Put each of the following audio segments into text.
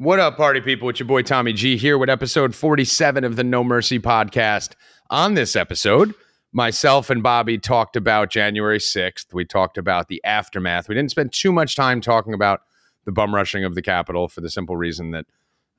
What up, party people? It's your boy Tommy G here with episode 47 of the No Mercy podcast. On this episode, myself and Bobby talked about January 6th. We talked about the aftermath. We didn't spend too much time talking about the bum rushing of the Capitol for the simple reason that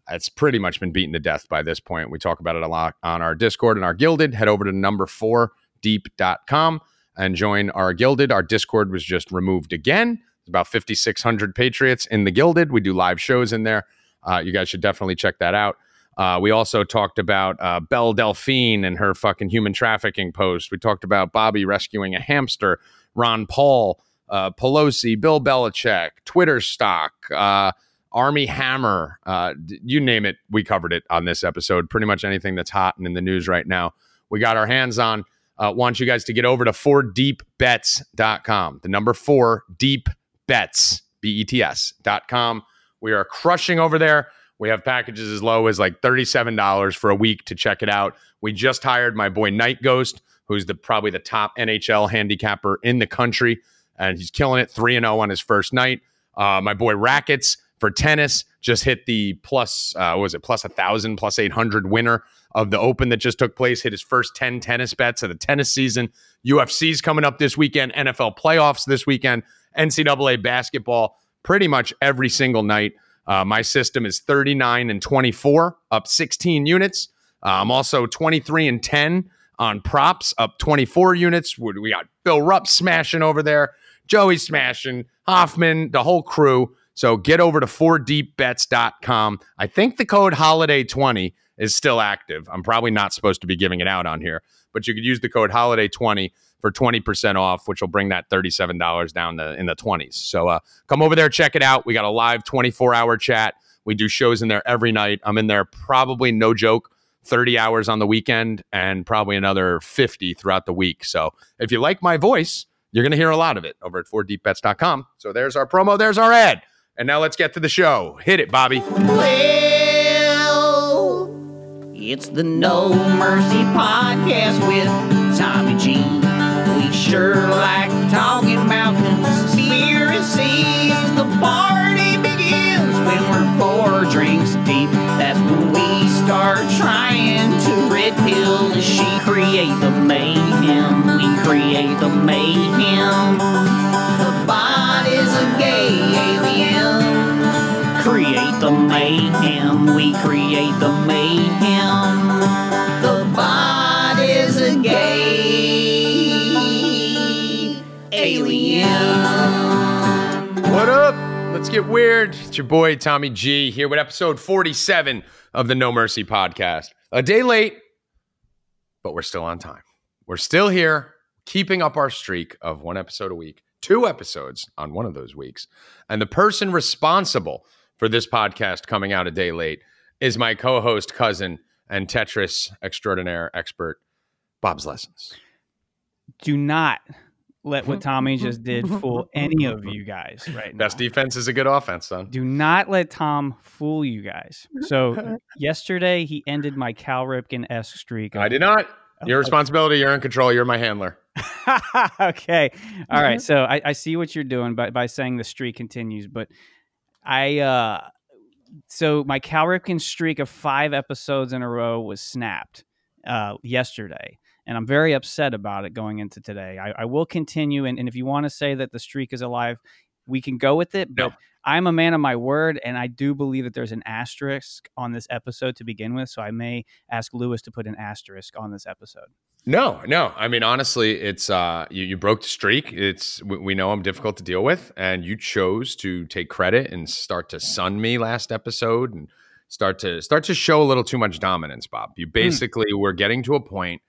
it's pretty much been beaten to death by this point. We talk about it a lot on our Discord and our Guilded. Head over to number four deep.com and join our Guilded. Our Discord was just removed again. About 5,600 Patriots in the Guilded. We do live shows in there. Uh, you guys should definitely check that out. Uh, we also talked about uh, Belle Delphine and her fucking human trafficking post. We talked about Bobby rescuing a hamster, Ron Paul, uh, Pelosi, Bill Belichick, Twitter stock, uh, Armie Hammer, uh, you name it. We covered it on this episode. Pretty much anything that's hot and in the news right now, we got our hands on. Uh, want you guys to get over to 4deepbets.com. The number four deep bets, B E T S.com. We are crushing over there. We have packages as low as like $37 for a week to check it out. We just hired my boy Night Ghost, who's the probably the top NHL handicapper in the country, and he's killing it 3 0 on his first night. Uh, my boy Rackets for tennis just hit the plus, uh, was it plus a thousand, plus 800 winner of the Open that just took place, hit his first 10 tennis bets of the tennis season. UFC's coming up this weekend, NFL playoffs this weekend, NCAA basketball pretty much every single night. Uh, my system is 39 and 24, up 16 units. Uh, I'm also 23 and 10 on props, up 24 units. We got Bill Rupp smashing over there, Joey smashing, Hoffman, the whole crew. So get over to 4deepbets.com. I think the code holiday20 is still active. I'm probably not supposed to be giving it out on here, but you could use the code holiday20 for 20% off, which will bring that $37 down to, in the 20s. So uh, come over there, check it out. We got a live 24 hour chat. We do shows in there every night. I'm in there probably, no joke, 30 hours on the weekend and probably another 50 throughout the week. So if you like my voice, you're going to hear a lot of it over at 4deepbets.com. So there's our promo, there's our ad. And now let's get to the show. Hit it, Bobby. Well, it's the No Mercy podcast with Tommy G. Sure like talking about conspiracies. The party begins when we're four drinks deep. That's when we start trying to red pill the sheet. Create the mayhem. We create the mayhem. The bot is a gay alien. Create the mayhem. We create the mayhem. The bot is a gay alien. What up? Let's get weird. It's your boy Tommy G here with episode 47 of the No Mercy podcast. A day late, but we're still on time. We're still here, keeping up our streak of one episode a week, two episodes on one of those weeks. And the person responsible for this podcast coming out a day late is my co host, cousin, and Tetris extraordinaire expert, Bob's Lessons. do not let what mm-hmm. Tommy mm-hmm. just did mm-hmm. fool any of you guys right now. Best defense is a good offense, son. Do not let Tom fool you guys. So yesterday he ended my Cal Ripken esque streak. I did not. Your responsibility. You're in control. You're my handler. okay. All right. So I, I see what you're doing by, by saying the streak continues, but I uh so my Cal Ripken streak of five episodes in a row was snapped uh yesterday. And I'm very upset about it going into today. I, I will continue and, and if you want to say that the streak is alive, we can go with it. But No. I'm a man of my word, and I do believe that there's an asterisk on this episode to begin with. So I may ask Lewis to put an asterisk on this episode. No, no. I mean, honestly, it's uh, you, you broke the streak. It's we, we know I'm difficult to deal with, and you chose to take credit and start to sun me last episode and start to start to show a little too much dominance, Bob. You basically were getting to a point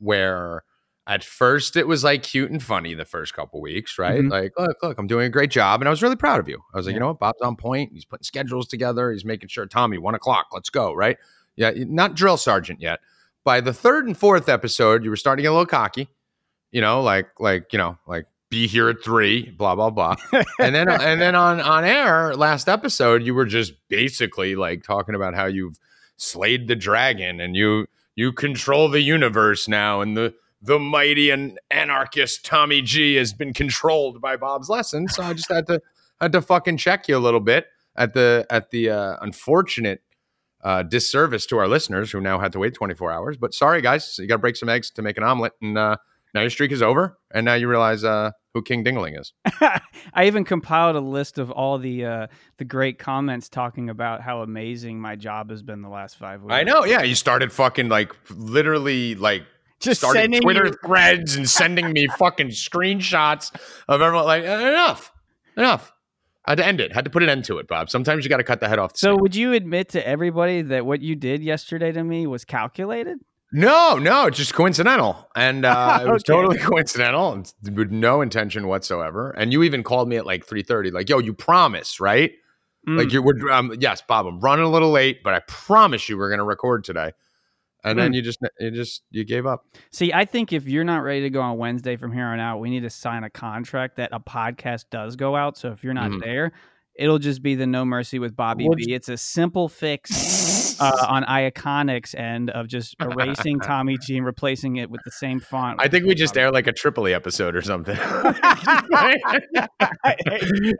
where at first it was like cute and funny the first couple weeks, right? Mhm. Like, look, look, I'm doing a great job, and I was really proud of you. I was like, Yeah. you know what, Bob's on point. He's putting schedules together. He's making sure Tommy one o'clock. Let's go, right? Yeah, not drill sergeant yet. By the third and fourth episode, you were starting to get a little cocky. You know, like like you know, like be here at three, blah blah blah. and then and then on on air last episode, you were just basically like talking about how you've slayed the dragon and you you control the universe now, and the the mighty and anarchist Tommy G has been controlled by Bob's lesson. So I just had to had to fucking check you a little bit. at the at the uh, unfortunate uh, disservice to our listeners who now had to wait 24 hours. But sorry, guys, you got to break some eggs to make an omelet, and uh, now your streak is over, and now you realize uh, who King Dingling is. I even compiled a list of all the uh, the great comments talking about how amazing my job has been the last five weeks. I know, yeah. You started fucking like literally like Just started sending Twitter you- threads and sending me fucking screenshots of everyone. Like enough, enough. I had to end it. Had to put an end to it, Bob. Sometimes you got to cut the head off. The So snake. would you admit to everybody that what you did yesterday to me was calculated? No, no, it's just coincidental, and uh, it was totally coincidental, and with no intention whatsoever. And you even called me at like three thirty, like, "Yo, you promise, right? Mm. Like you were, um, yes, Bob. I'm running a little late, but I promise you, we're going to record today." And then Mm. you just, you just, you gave up. See, I think if you're not ready to go on Wednesday from here on out, we need to sign a contract that a podcast does go out. So if you're not Mhm. there, it'll just be the No Mercy with Bobby B. It's a simple fix uh, on Iconics end of just erasing Tommy G and replacing it with the same font. I think we just air like a Tripoli episode or something.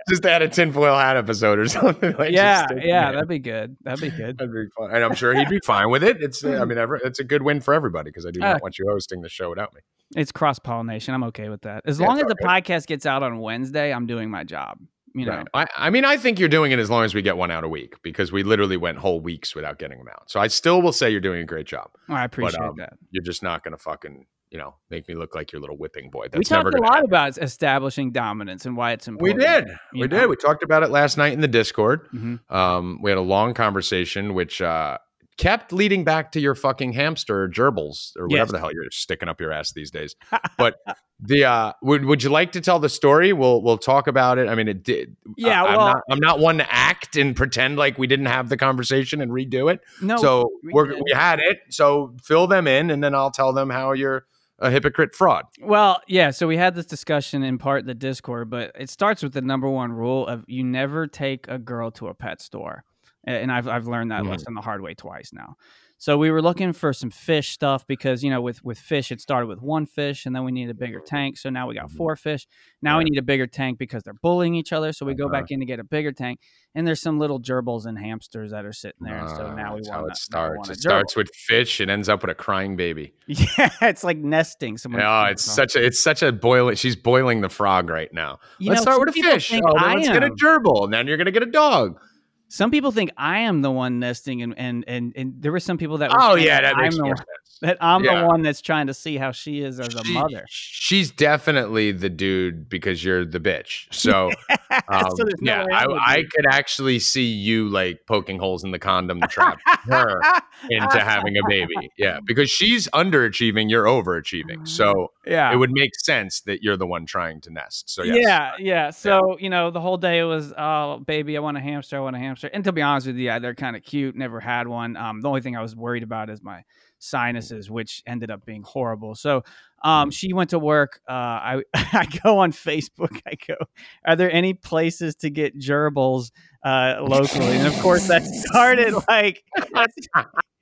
just add a tinfoil hat episode or something. Like yeah, yeah, that'd be good. That'd be good. That'd be fun. And I'm sure he'd be fine with it. It's, I mean, it's a good win for everybody because I do Uh, not want you hosting the show without me. It's cross pollination. I'm okay with that. As Yeah, long as the podcast gets out on Wednesday, I'm doing my job. You know, Right. I, I mean, I think you're doing it as long as we get one out a week because we literally went whole weeks without getting them out. So I still will say you're doing a great job. Oh, I appreciate um, that. You're just not going to fucking, you know, make me look like your little whipping boy. That's We talked never a lot happen. about establishing dominance and why it's important. We did. We know? did. We talked about it last night in the Discord. Mhm. Um, we had a long conversation, which uh, kept leading back to your fucking hamster gerbils or whatever Yes. the hell you're sticking up your ass these days. But the uh, would would you like to tell the story? We'll we'll talk about it. I mean, it did. Yeah, I, well- am not, I'm not one to act and pretend like we didn't have the conversation and redo it. No, so we we're, we had it. So fill them in, and then I'll tell them how you're a hypocrite fraud. Well, yeah. So we had this discussion in part in the Discord, but it starts with the number one rule of you never take a girl to a pet store, and I've I've learned that lesson the hard way twice now. So we were looking for some fish stuff because you know with with fish it started with one fish and then we needed a bigger tank. So now we got Mhm. four fish. Now we need a bigger tank because they're bullying each other. So we go Uh-huh. back in to get a bigger tank, and there's some little gerbils and hamsters that are sitting there. so Ah, now we that's want it starts. It starts with fish. It ends up with a crying baby. yeah, it's like nesting. Someone Oh, it's such a it's such a boiling. She's boiling the frog right now. You let's know, start with a fish. Oh, then I let's get a gerbil, and then you're gonna get a dog. Some people think I am the one nesting, and and and, and there were some people that were Oh yeah, that I'm makes the one, that I'm Yeah. the one that's trying to see how she is as a She- mother. She's definitely the dude because you're the bitch. So, um, So no yeah, I, I'm I could actually see you like poking holes in the condom to trap her into having a baby. Yeah, because she's underachieving, you're overachieving. So yeah. it would make sense that you're the one trying to nest. So yes. Yeah, yeah. So you know, the whole day it was, oh, baby, I want a hamster. I want a hamster. And to be honest with you, yeah, they're kind of cute. Never had one. Um, the only thing I was worried about is my sinuses, which ended up being horrible. So, um, she went to work. Uh, I I go on Facebook. I go, are there any places to get gerbils uh, locally? And of course, that started like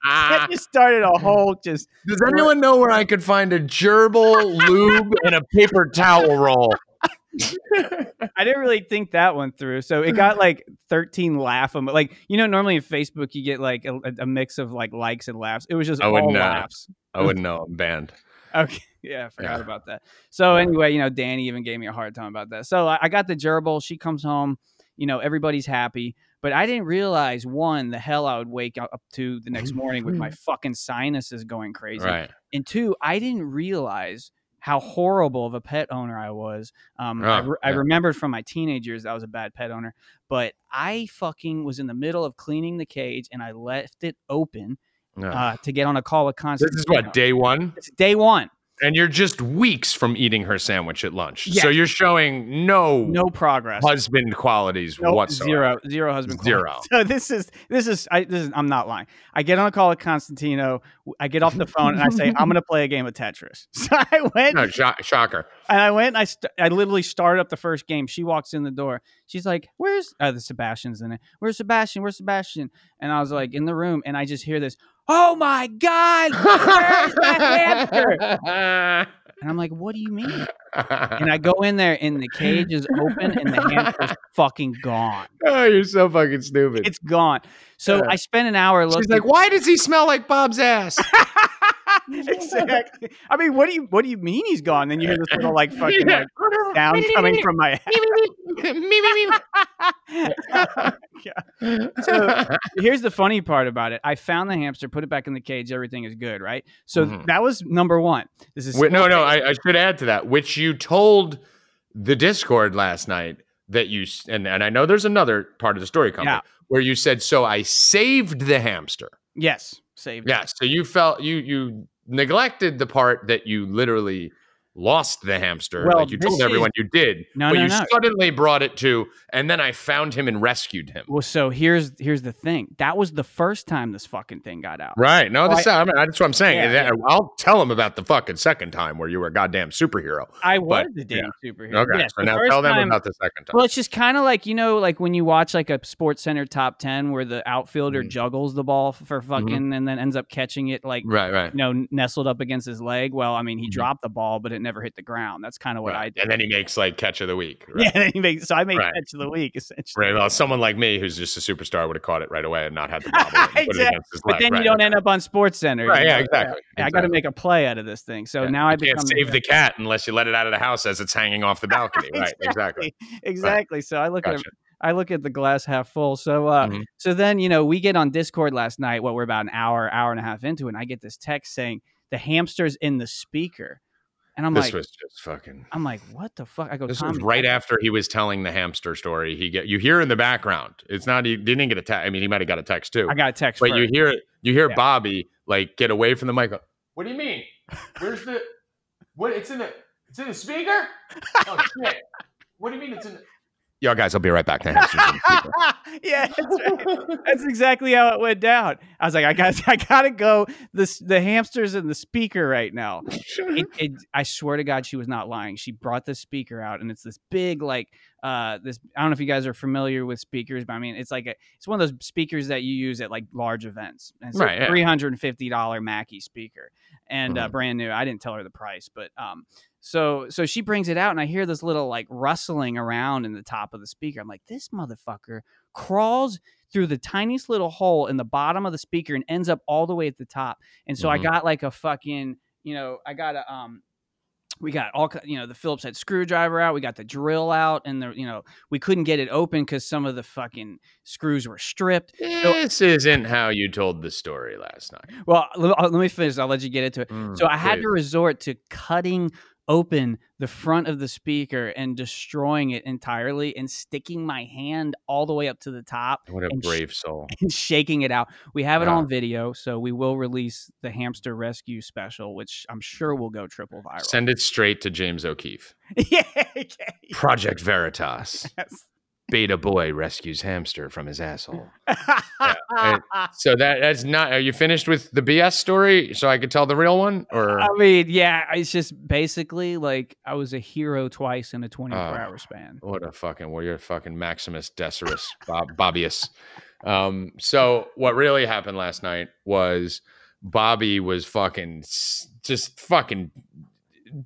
that just started a whole just does anyone know where I could find a gerbil, lube, and a paper towel roll? I didn't really think that one through. So it got like 13 laugh em- like you know normally in Facebook you get like a, a mix of like likes and laughs. It was just I all wouldn't know. laughs. I wouldn't know. I'm banned. Okay, yeah, I forgot Yeah. about that. So Yeah. anyway, you know Danny even gave me a hard time about that. So I, I got the gerbil. She comes home. You know everybody's happy, but I didn't realize one the hell I would wake up to the next morning with my fucking sinuses going crazy. Right. and two, I didn't realize how horrible of a pet owner I was. Um, I, Oh, re- I remembered from my teenage years that I was a bad pet owner, but I fucking was in the middle of cleaning the cage and I left it open No. uh, to get on a call with this is what day one, It's day one. And you're just weeks from eating her sandwich at lunch. Yeah. So you're showing no, No progress. husband qualities Nope, whatsoever. zero, zero husband. Zero. So this is this is I this is I'm not lying. I get on a call with Constantino. I get off the phone and I say I'm going to play a game of Tetris. So I went No, sho- shocker. And I went and I, st- I literally started up the first game. She walks in the door. She's like, Where's uh, the Sebastian's in it? Where's Sebastian? Where's Sebastian? And I was like, In the room. And I just hear this, Oh my God. Where's that hamster? And I'm like, what do you mean? And I go in there and the cage is open and the hamster's fucking gone. oh, you're so fucking stupid. It's gone. So Yeah. I spent an hour looking. She's like, why does he smell like Bob's ass? exactly. I mean, what do you what do you mean he's gone? Then you hear this little like fucking like sound coming from my So here's the funny part about it. I found the hamster, put it back in the cage, everything is good, right? So Mhm. that was number one. This is Wait, no, no, I, I should add to that, which you told the Discord last night that you, and, and I know there's another part of the story coming Yeah. where you said, so I saved the hamster. yes, saved. it. Yeah. So you felt, you, you neglected the part that you literally lost the hamster. Well, like you told this everyone you did, No, but no, you no. suddenly brought it to, and then I found him and rescued him. Well, so here's here's the thing. That was the first time this fucking thing got out. Right. No, Well, that's, I, mean, that's what I'm saying. Yeah, then I'll tell him about the fucking second time where you were a goddamn superhero. I was But, the damn superhero. Okay. Yes, so now tell them time- about the second time. Well, it's just kind of like you know, like when you watch like a Sports Center top ten where the outfielder Mhm. juggles the ball for fucking and then ends up catching it like right, right. you know nestled up against his leg. Well, I mean, he Mhm. dropped the ball, but it never hit the ground. That's kind of what Right. I did. And then he makes like catch of the week. Right. Yeah, then he makes, so I made Right. catch of the week essentially. Right. Well, someone like me who's just a superstar would have caught it right away and not had to bobble it and it Exactly. But leg. then you don't end up on Sports Center. you Right, yeah, exactly, Yeah, I got to make a play out of this thing. So Yeah, now I can't save the cat unless you let it out of the house as it's hanging off the balcony. Right. Exactly. exactly. So I look at Gotcha. I look at the glass half full. So uh Mhm. so then, you know, we get on Discord last night, what we're about an hour, hour and a half into it, and I get this text saying the hamster's in the speaker. And I'm This like was just fucking. I'm like, what the fuck? I go, This was right after he was telling the hamster story. He get you hear in the background. It's not he didn't get a text. I mean, he might have got a text too. I got a text. but you first. hear you hear Yeah. Bobby like get away from the mic. What do you mean? Where's the what? It's in the it's in the speaker. Oh shit! What do you mean it's in? the... Yo, guys, I'll be right back. The hamster's in the speaker. yeah, that's, right. That's exactly how it went down. I was like, I got, I gotta go. This, the hamster's in the speaker right now. It, it, I swear to God, she was not lying. She brought the speaker out, and it's this big, like, uh, this. I don't know if you guys are familiar with speakers, but I mean, it's like a, it's one of those speakers that you use at like large events. And it's Right, a three hundred and fifty dollar Mackie speaker, and uh, Mhm. brand new. I didn't tell her the price, but um, so so she brings it out, and I hear this little like rustling around in the top of the speaker. I'm like, this motherfucker crawls through the tiniest little hole in the bottom of the speaker and ends up all the way at the top. And so I Mhm. got like a fucking, you know, I got a um we got all you know the Phillips head screwdriver out. We got the drill out, and the you know we couldn't get it open because some of the fucking screws were stripped. This isn't how you told the story last night. Well, let, let me finish. I'll let you get into it. Mm, So I had to resort to cutting open the front of the speaker and destroying it entirely and sticking my hand all the way up to the top What a and sh- brave soul. and shaking it out. We have it Yeah. on video, so we will release the hamster rescue special, which I'm sure will go triple viral. Send it straight to James O'Keefe. yeah, okay. Project Veritas. Yes. Beta boy rescues hamster from his asshole. and- So that that's not. Are you finished with the BS story? So I could tell the real one, or I mean, yeah, it's just basically like I was a hero twice in a 24 Oh. hour span. what a fucking well, you're a fucking Maximus Decius Bob, Bobbius. Um, so what really happened last night was Bobby was fucking just fucking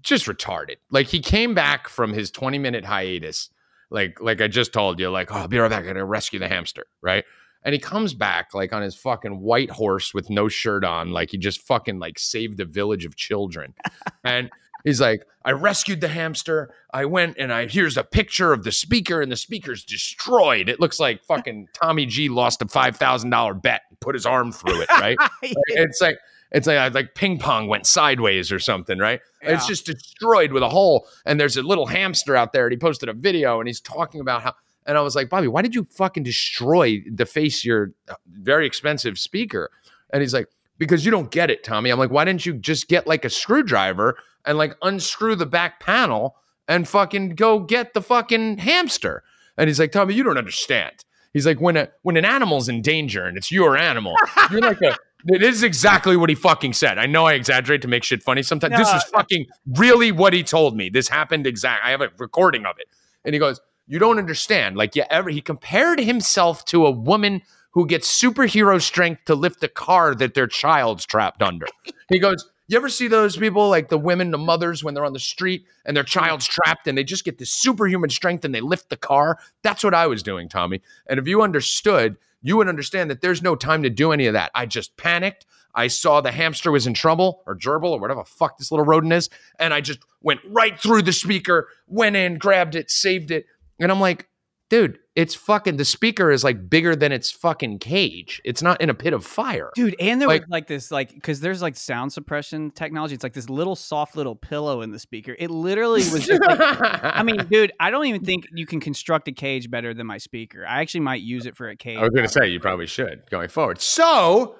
just retarded. Like he came back from his 20 minute hiatus, like like I just told you, like, oh, I'll be right back, I'm gonna rescue the hamster, right? And he comes back like on his fucking white horse with no shirt on, like he just fucking like saved a village of children. and he's like, I rescued the hamster. I went and I here's a picture of the speaker, and the speaker's destroyed. It looks like fucking Tommy G lost a five thousand dollar bet and put his arm through it, right? it's like it's like like ping pong went sideways or something, right? It's just destroyed with a hole. And there's a little hamster out there, and he posted a video, and he's talking about how. And I was like, Bobby, why did you fucking destroy the face your uh, very expensive speaker? And he's like, because you don't get it, Tommy. I'm like, why didn't you just get like a screwdriver and like unscrew the back panel and fucking go get the fucking hamster? And he's like, Tommy, you don't understand. He's like, when a when an animal's in danger and it's your animal, you're like a. It is exactly what he fucking said. I know I exaggerate to make shit funny sometimes. this is fucking really what he told me. This happened exact. I have a recording of it. And he goes, "You don't understand. Like, yeah, ever." He compared himself to a woman who gets superhero strength to lift a car that their child's trapped under. He goes, You ever see those people, like the women, the mothers, when they're on the street and their mm-hmm. child's trapped and they just get this superhuman strength and they lift the car? That's what I was doing, Tommy. And if you understood, you would understand that there's no time to do any of that. I just panicked. I saw the hamster was in trouble or gerbil or whatever the fuck this little rodent is. And I just went right through the speaker, went in, grabbed it, saved it. And I'm like, dude, it's fucking the speaker is like bigger than its fucking cage. It's not in a pit of fire. Dude, and there Like- was like this, like, because there's like sound suppression technology. It's like this little soft little pillow in the speaker. It literally was just like, I mean, dude, I don't even think you can construct a cage better than my speaker. I actually might use it for a cage. I was going to say you probably should going forward. So,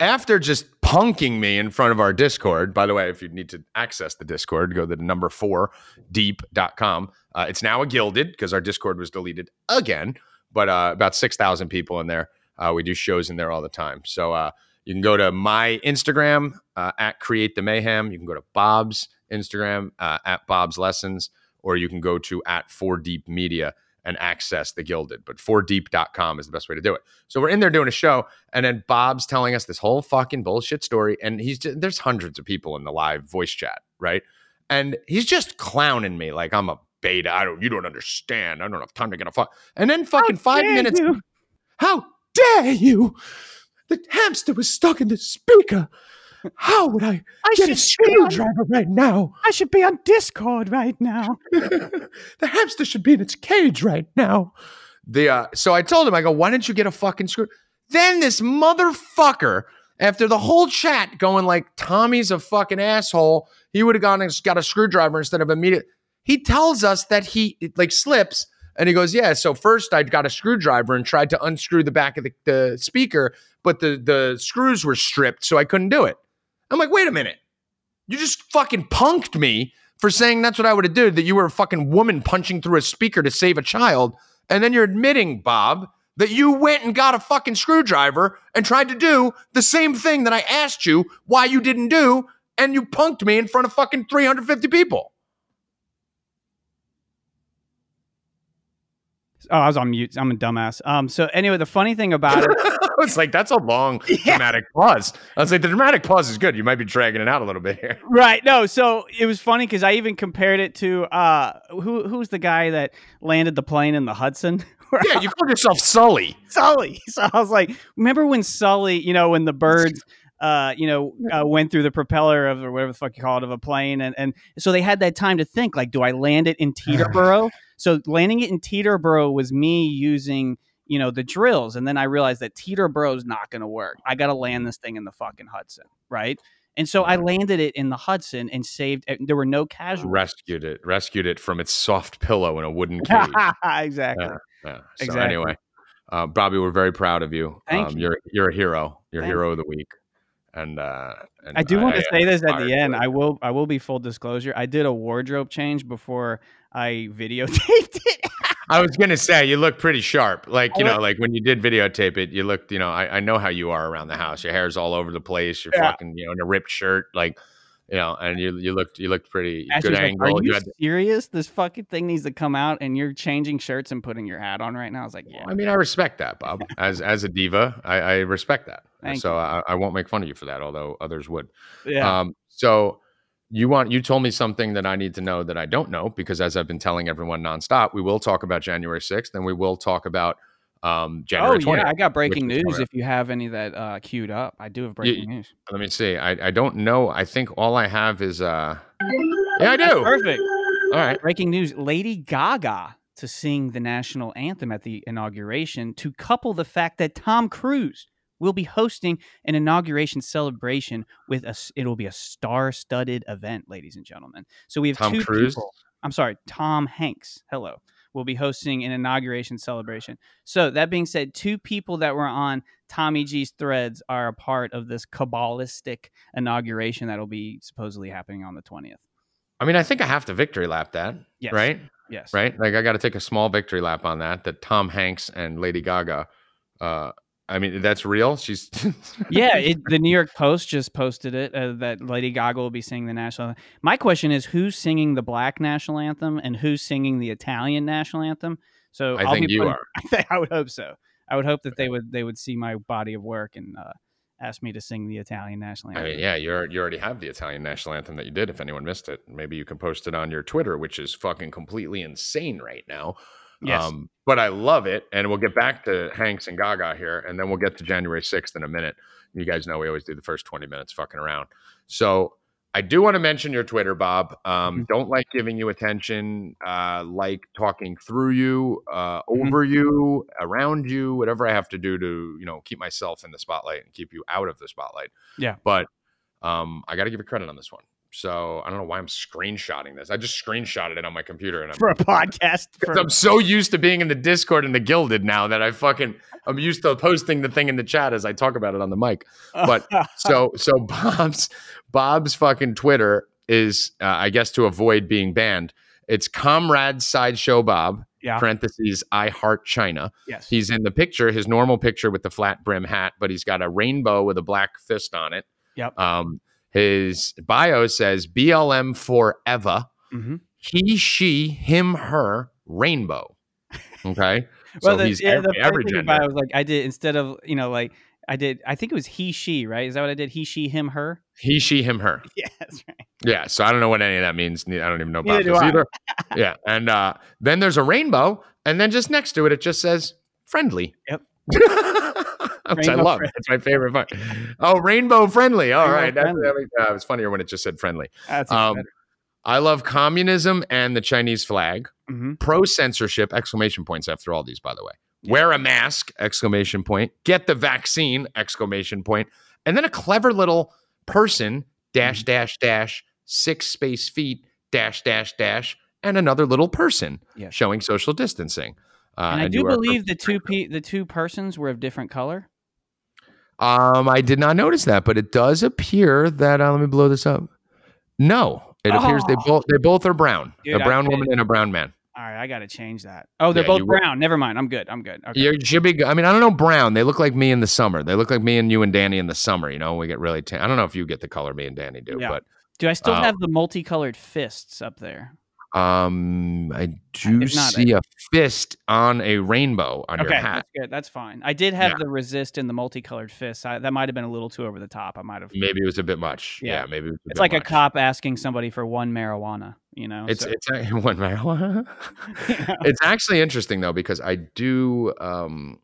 after just punking me in front of our Discord, by the way, if you need to access the Discord, go to number four deep.com. Uh, it's now a Guilded because our Discord was deleted again, but uh, about 6,000 people in there. Uh, we do shows in there all the time. So, uh, you can go to my Instagram uh, at Create the Mayhem. You can go to Bob's Instagram uh, at Bob's Lessons, or you can go to at Four Deep Media and access the Guilded. But 4deep.com is the best way to do it. So we're in there doing a show, and then Bob's telling us this whole fucking bullshit story, and he's just, there's hundreds of people in the live voice chat, right? And he's just clowning me like I'm a beta. I don't, you don't understand. I don't have time to get a fuck. And then fucking five minutes. you. How dare you? The hamster was stuck in the speaker. How would I, I get a should, on, screwdriver right now? I should be on Discord right now. the hamster should be in its cage right now. The uh, so I told him, I go, why didn't you get a fucking screw? Then this motherfucker, after the whole chat going like Tommy's a fucking asshole, he would have gone and got a screwdriver instead of immediate. He tells us that he like slips and he goes, yeah. So first I got a screwdriver and tried to unscrew the back of the, the speaker, but the the screws were stripped, so I couldn't do it. I'm like, wait a minute. You just fucking punked me for saying that's what I would have did, that you were a fucking woman punching through a speaker to save a child. And then you're admitting, Bob, that you went and got a fucking screwdriver and tried to do the same thing that I asked you why you didn't do, and you punked me in front of fucking 350 people. Oh, I was on mute. I'm a dumbass. Um. So anyway, the funny thing about it, it's like, that's a long dramatic pause. I was like, the dramatic pause is good. You might be dragging it out a little bit here. right? No. So it was funny because I even compared it to uh, who who's the guy that landed the plane in the Hudson? Yeah, you called yourself Sully. Sully. So I was like, remember when Sully, you know, when the birds, uh, you know, uh, went through the propeller of or whatever the fuck you call it of a plane, and and so they had that time to think, like, do I land it in Teterboro? so landing it in Teterboro was me using. You know the drills, and then I realized that Teterboro is not going to work. I got to land this thing in the fucking Hudson, right? And so I landed it in the Hudson and saved. There were no casualties. Rescued it, rescued it from its soft pillow in a wooden cage. exactly. Yeah. So Exactly. anyway, uh, Bobby, we're very proud of you. Thank um, you. You're you're a hero. You're Thank hero of the week. And, uh, and I do want to say this at the end. I will. I will be full disclosure. I did a wardrobe change before I videotaped it. I was gonna say you look pretty sharp. Like I you know, like when you did videotape it, you looked. You know, I, I know how you are around the house. Your hair's all over the place. You're Yeah. fucking, you know, in a ripped shirt. Like, you know, and you you looked you looked pretty Ashley's good like, angle. Are you, had. serious? This fucking thing needs to come out, and you're changing shirts and putting your hat on right now. I was like, yeah. I mean, I respect that, Bob. As as a diva, I, I respect that. Thank so. I, I won't make fun of you for that, although others would. yeah. Um, so you want you told me something that I need to know that I don't know because as I've been telling everyone nonstop, we will talk about January sixth, and we will talk about um, oh January yeah, twentieth. I got breaking news. If you have any that uh, queued up, I do have breaking news. Let me see. I, I don't know. I think all I have is uh, yeah, I do. Perfect. All right. Breaking news: Lady Gaga to sing the national anthem at the inauguration to couple the fact that Tom Cruise will be hosting an inauguration celebration with a it'll be a star-studded event, ladies and gentlemen. So we have Tom two Cruise? people. I'm sorry, Tom Hanks. Hello. Will be hosting an inauguration celebration. So that being said, two people that were on Tommy G's threads are a part of this cabalistic inauguration that'll be supposedly happening on the 20th. I mean, I think I have to victory lap that, Yes. right? Yes. Right. Like I got to take a small victory lap on that. That Tom Hanks and Lady Gaga. Uh, I mean, that's real. She's yeah, it, the New York Post just posted it uh, that Lady Gaga will be singing the national. My question is, who's singing the Black national anthem and who's singing the Italian national anthem? So I I'll think be you putting- are. I, think, I would hope so. I would hope that they would they would see my body of work and uh, asked me to sing the Italian national anthem. I mean, yeah, you're you already have the Italian national anthem that you did. If anyone missed it, maybe you can post it on your Twitter, which is fucking completely insane right now. Yes. Um, but I love it, and we'll get back to Hanks and Gaga here, and then we'll get to January sixth in a minute. You guys know we always do the first twenty minutes fucking around. So I do want to mention your Twitter, Bob. Um, Mhm. Don't like giving you attention. Uh, like talking through you, uh, Mhm. over you, around you, whatever I have to do to you know keep myself in the spotlight and keep you out of the spotlight. Yeah. But um, I got to give you credit on this one. So I don't know why I'm screenshotting this. I just screenshotted it on my computer, and I'm for a podcast. For, I'm so used to being in the Discord and the Guilded now that I fucking I'm used to posting the thing in the chat as I talk about it on the mic. but- So so Bob's Bob's fucking Twitter is uh, I guess to avoid being banned. It's Comrade Sideshow Bob yeah, parentheses I Heart China. yes, He's in the picture, his normal picture with the flat brim hat, but he's got a rainbow with a black fist on it. Yep. Um, his bio says BLM forever hmm he, she, him, her, rainbow. Okay. Well, so the, he's yeah, every, the every thing gender. about it was like I did instead of you know like I did. I think it was he, she, right? Is that what I did? He, she, him, her. He, she, him, her. Yeah, that's right. Yeah. So I don't know what any of that means. I don't even know about do this either. yeah. And uh, then there's a rainbow. And then just next to it, it just says friendly. Yep. Which I love. friendly. It's my favorite part. Oh, rainbow friendly. All Rainbow right. That's, friendly. that was, uh, was funnier when it just said friendly. That's Um, better. I love communism and the Chinese flag. Mhm. pro censorship exclamation points after all these by the way wear a mask exclamation point get the vaccine exclamation point. and then a clever little person dash Mm-hmm. dash dash six space feet dash dash dash and another little person Yes. showing social distancing uh, and I do believe the two pe- the two persons were of different color. Um i did not notice that but it does appear that uh, let me blow this up no it appears they Oh. both they both are brown Dude, a brown woman and a brown man All right, I got to change that. Oh, they're Yeah, both will. brown. Never mind. I'm good. I'm good. Okay. You should be. good. I mean, I don't know brown. They look like me in the summer. They look like me and you and Danny in the summer. You know, we get really. Tan. I don't know if you get the color me and Danny do, Yeah. Do I still uh, have the multicolored fists up there? Um, I do see a fist on a rainbow on Okay, your hat. that's good. That's fine. I did have Yeah. the resist and the multicolored fists. I, that might have been a little too over the top. I might have. Maybe it was a bit much. Yeah, Yeah. maybe it was a It's like a cop asking somebody for one marijuana. You know. It's so- it's one marijuana. it's actually interesting though because I do um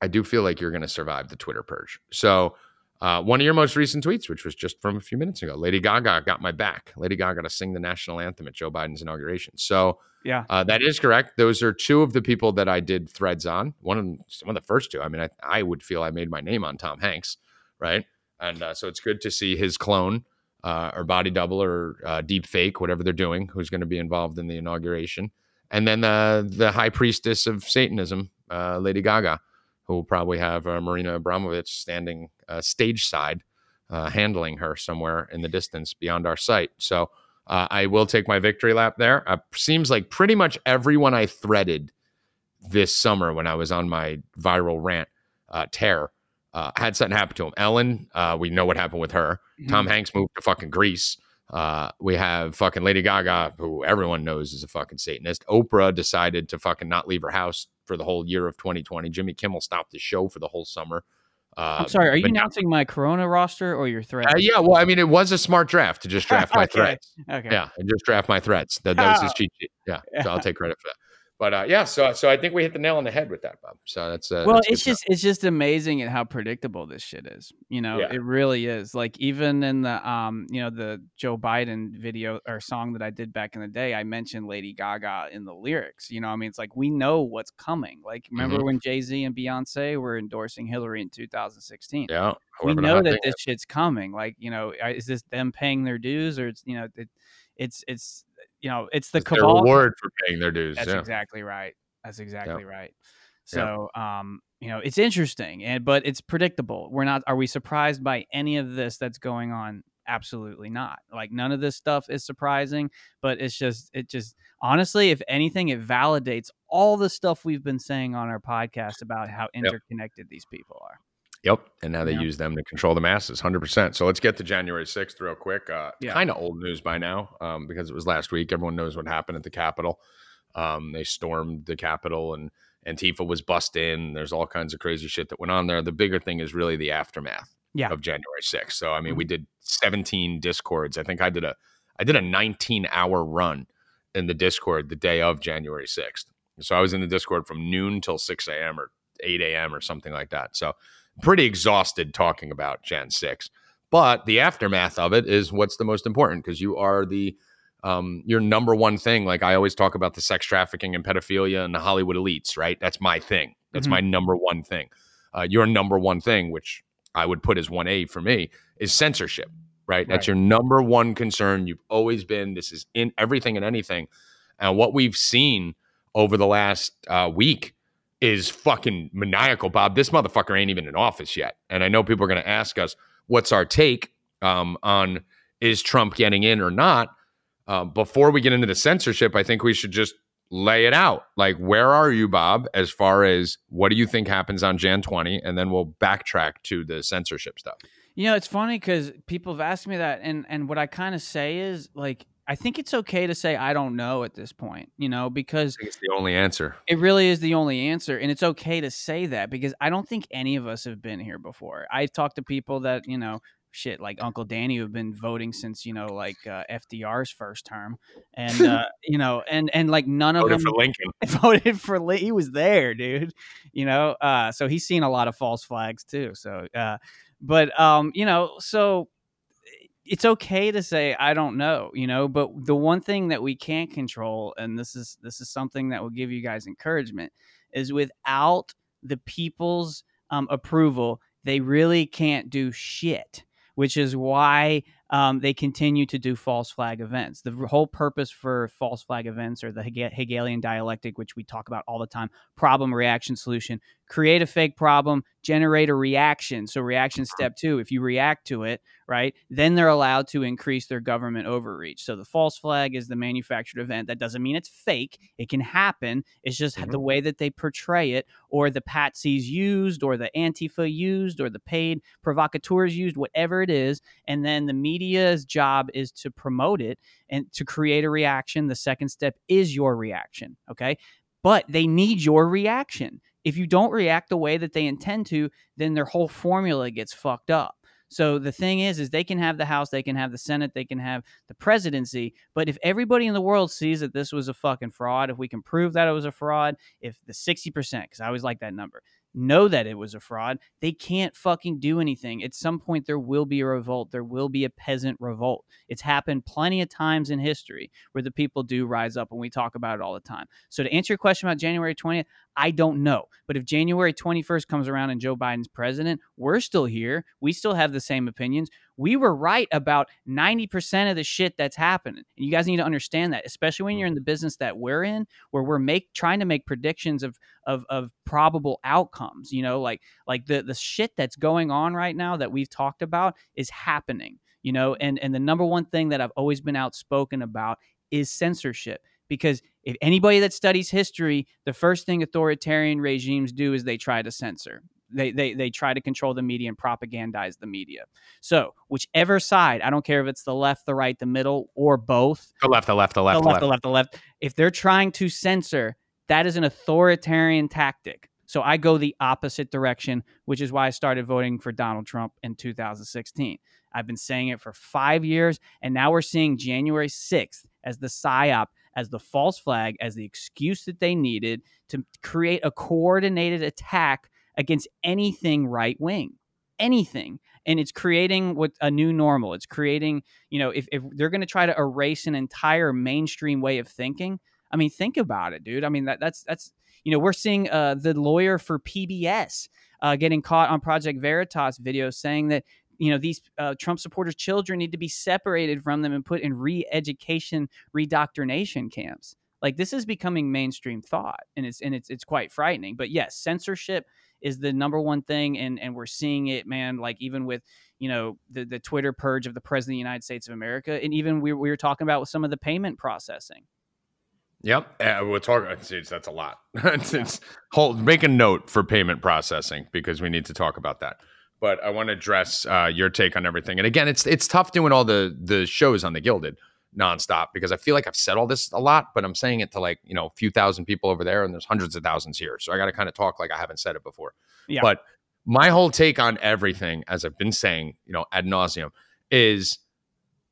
I do feel like you're going to survive the Twitter purge. So uh, one of your most recent tweets, which was just from a few minutes ago, Lady Gaga got my back. Lady Gaga to sing the national anthem at Joe Biden's inauguration. So yeah. uh, that is correct. Those are two of the people that I did threads on. One of them, one of the first two. I mean, I, I would feel I made my name on Tom Hanks, right? And uh, so it's good to see his clone uh, or body double or uh, deep fake, whatever they're doing, who's going to be involved in the inauguration. And then uh, the high priestess of Satanism, uh, Lady Gaga, who will probably have uh, Marina Abramovich standing uh, stage side, uh, handling her somewhere in the distance beyond our sight. So uh, I will take my victory lap there. Uh, seems like pretty much everyone I threaded this summer when I was on my viral rant uh, tear uh, had something happen to him. Ellen, uh, we know what happened with her. Mm-hmm. Tom Hanks moved to fucking Greece. Uh, we have fucking Lady Gaga, who everyone knows is a fucking Satanist. Oprah decided to fucking not leave her house for the whole year of 2020. Jimmy Kimmel stopped the show for the whole summer. Uh, I'm sorry. Are you announcing my Corona roster or your threat? Uh, yeah, well, I mean, it was a smart draft to just draft my Okay. threats. Okay. Yeah, and just draft my threats. That, that was his cheat sheet. Yeah, so I'll take credit for that. But uh, yeah, so so I think we hit the nail on the head with that, Bob. So that's uh, well that's it's stuff. just it's just amazing at how predictable this shit is you know Yeah. it really is like even in the um you know the joe biden video or song that i did back in the day i mentioned lady gaga in the lyrics you know i mean it's like we know what's coming like remember Mm-hmm. when jay-z and beyonce were endorsing hillary in 2016 yeah. we know that this shit's coming like you know is this them paying their dues or it's you know it, it's it's you know it's the their cabal reward for paying their dues. that's yeah. exactly right. That's exactly right. So, um, you know, it's interesting, and but it's predictable. We're not. Are we surprised by any of this that's going on? Absolutely not. Like none of this stuff is surprising, but it's just, it just honestly, if anything, it validates all the stuff we've been saying on our podcast about how interconnected these people are. Yep. And now they Yeah. use them to control the masses, 100%. So let's get to January 6th real quick. Uh, Yeah. Kind of old news by now um, because it was last week. Everyone knows what happened at the Capitol. Um, they stormed the Capitol and Antifa was bust in. There's all kinds of crazy shit that went on there. The bigger thing is really the aftermath. Yeah. of January 6th. So I mean, we Mhm. did 17 discords. I think I did a I did a 19 hour run in the Discord the day of January 6th. So I was in the Discord from noon till 6 a.m. or 8 a.m. or something like that. So pretty exhausted talking about Jan 6. But the aftermath of it is what's the most important because you are the um, your number one thing. Like I always talk about the sex trafficking and pedophilia and the Hollywood elites, right? That's my thing. That's Mhm. my number one thing. Uh, your number one thing, which I would put as 1A for me, is censorship, right? That's your number one concern. You've always been. This is in everything and anything. And what we've seen over the last uh, week is fucking maniacal, Bob. This motherfucker ain't even in office yet. And I know people are going to ask us, what's our take um, on is Trump getting in or not? Uh, before we get into the censorship, I think we should just lay it out. Like, where are you, Bob, as far as what do you think happens on Jan 20? And then we'll backtrack to the censorship stuff. You know, it's funny because people have asked me that, and and what I kind of say is like, I think it's okay to say I don't know at this point. You know, because it's the only answer. It really is the only answer. And it's okay to say that because I don't think any of us have been here before. I've talked to people that, you know, shit like Uncle Danny who've been voting since, you know, like uh, FDR's first term. And, uh, you know, and, and like none of Voted them for Lincoln. voted for Lee. He was there, dude. You know, uh, so he's seen a lot of false flags too. So, uh, but, um, you know, so it's okay to say I don't know, you know, but the one thing that we can't control and this is this is something that will give you guys encouragement is without the people's um, approval, they really can't do shit, which is why um, they continue to do false flag events. The whole purpose for false flag events or the Hegelian dialectic, which we talk about all the time problem, reaction, solution create a fake problem, generate a reaction. So, reaction step two, if you react to it, right, then they're allowed to increase their government overreach. So, the false flag is the manufactured event. That doesn't mean it's fake, it can happen. It's just Mhm. the way that they portray it, or the patsies used, or the Antifa used, or the paid provocateurs used, whatever it is. And then the media's job is to promote it and to create a reaction. The second step is your reaction. Okay. But they need your reaction. If you don't react the way that they intend to, then their whole formula gets fucked up. So the thing is, is they can have the House, they can have the Senate, they can have the presidency. But if everybody in the world sees that this was a fucking fraud, if we can prove that it was a fraud, if the 60%, because I always like that number, know that it was a fraud, they can't fucking do anything. At some point, there will be a revolt. There will be a peasant revolt. It's happened plenty of times in history where the people do rise up, and we talk about it all the time. So, to answer your question about January 20th, I don't know. But if January 21st comes around and Joe Biden's president, we're still here. We still have the same opinions. We were right about 90% of the shit that's happening. And you guys need to understand that, especially when you're in the mm-hmm. business that we're in, where we're make trying to make predictions of of of probable outcomes. You know, like like the the shit that's going on right now that we've talked about is happening. You know, and and the number one thing that I've always been outspoken about is censorship because if anybody that studies history, the first thing authoritarian regimes do is they try to censor. They, they, they try to control the media and propagandize the media. So, whichever side, I don't care if it's the left, the right, the middle, or both, The left, the left, the left, the the left, left. the left, the left. If they're trying to censor, that is an authoritarian tactic. So I go the opposite direction, which is why I started voting for Donald Trump in 2016. I've been saying it for five years, and now we're seeing January 6th as the psyop, as the false flag, as the excuse that they needed to create a coordinated attack against anything right wing, anything. And it's creating what a new normal. It's creating, you know, if, if they're going to try to erase an entire mainstream way of thinking, I mean, think about it, dude. I mean, that that's that's you know, we're seeing uh, the lawyer for PBS uh, getting caught on Project Veritas video saying that you know these uh, Trump supporters' children need to be separated from them and put in re-education, redoctrination camps. Like this is becoming mainstream thought, and it's and it's it's quite frightening. But yes, censorship is the number one thing, and and we're seeing it, man. Like even with you know the the Twitter purge of the president of the United States of America, and even we, we were talking about with some of the payment processing. Yep. Uh, we'll talk. It's, that's a lot. it's, it's hold, make a note for payment processing because we need to talk about that. But I want to address uh, your take on everything. And again, it's it's tough doing all the the shows on the Guilded nonstop because I feel like I've said all this a lot, but I'm saying it to like you know a few thousand people over there, and there's hundreds of thousands here. So I got to kind of talk like I haven't said it before. Yeah. But my whole take on everything, as I've been saying, you know, ad nauseum, is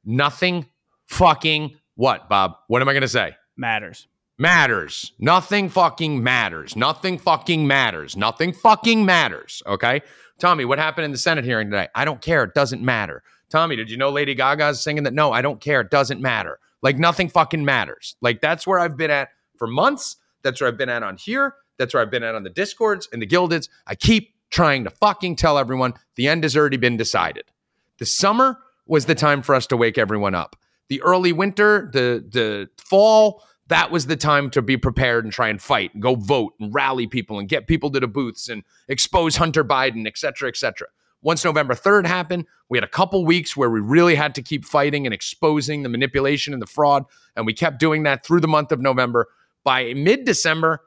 nothing fucking what, Bob? What am I going to say? Matters. Matters. Nothing fucking matters. Nothing fucking matters. Nothing fucking matters. Okay. Tommy, what happened in the Senate hearing today? I don't care. It doesn't matter. Tommy, did you know Lady Gaga's singing that? No, I don't care. It doesn't matter. Like nothing fucking matters. Like that's where I've been at for months. That's where I've been at on here. That's where I've been at on the discords and the Guildeds. I keep trying to fucking tell everyone the end has already been decided. The summer was the time for us to wake everyone up. The early winter, the the fall, that was the time to be prepared and try and fight and go vote and rally people and get people to the booths and expose Hunter Biden, et cetera, et cetera. Once November 3rd happened, we had a couple weeks where we really had to keep fighting and exposing the manipulation and the fraud. And we kept doing that through the month of November. By mid December,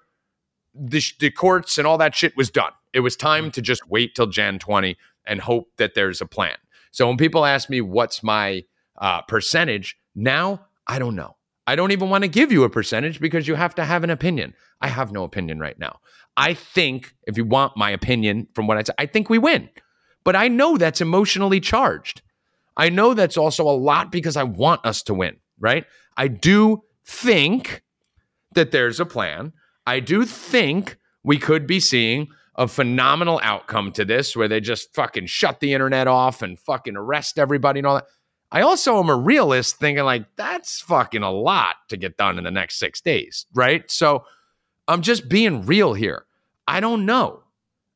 the, the courts and all that shit was done. It was time to just wait till Jan 20 and hope that there's a plan. So when people ask me what's my uh, percentage, now I don't know. I don't even want to give you a percentage because you have to have an opinion. I have no opinion right now. I think, if you want my opinion from what I said, I think we win. But I know that's emotionally charged. I know that's also a lot because I want us to win, right? I do think that there's a plan. I do think we could be seeing a phenomenal outcome to this where they just fucking shut the internet off and fucking arrest everybody and all that. I also am a realist thinking like that's fucking a lot to get done in the next 6 days, right? So I'm just being real here. I don't know.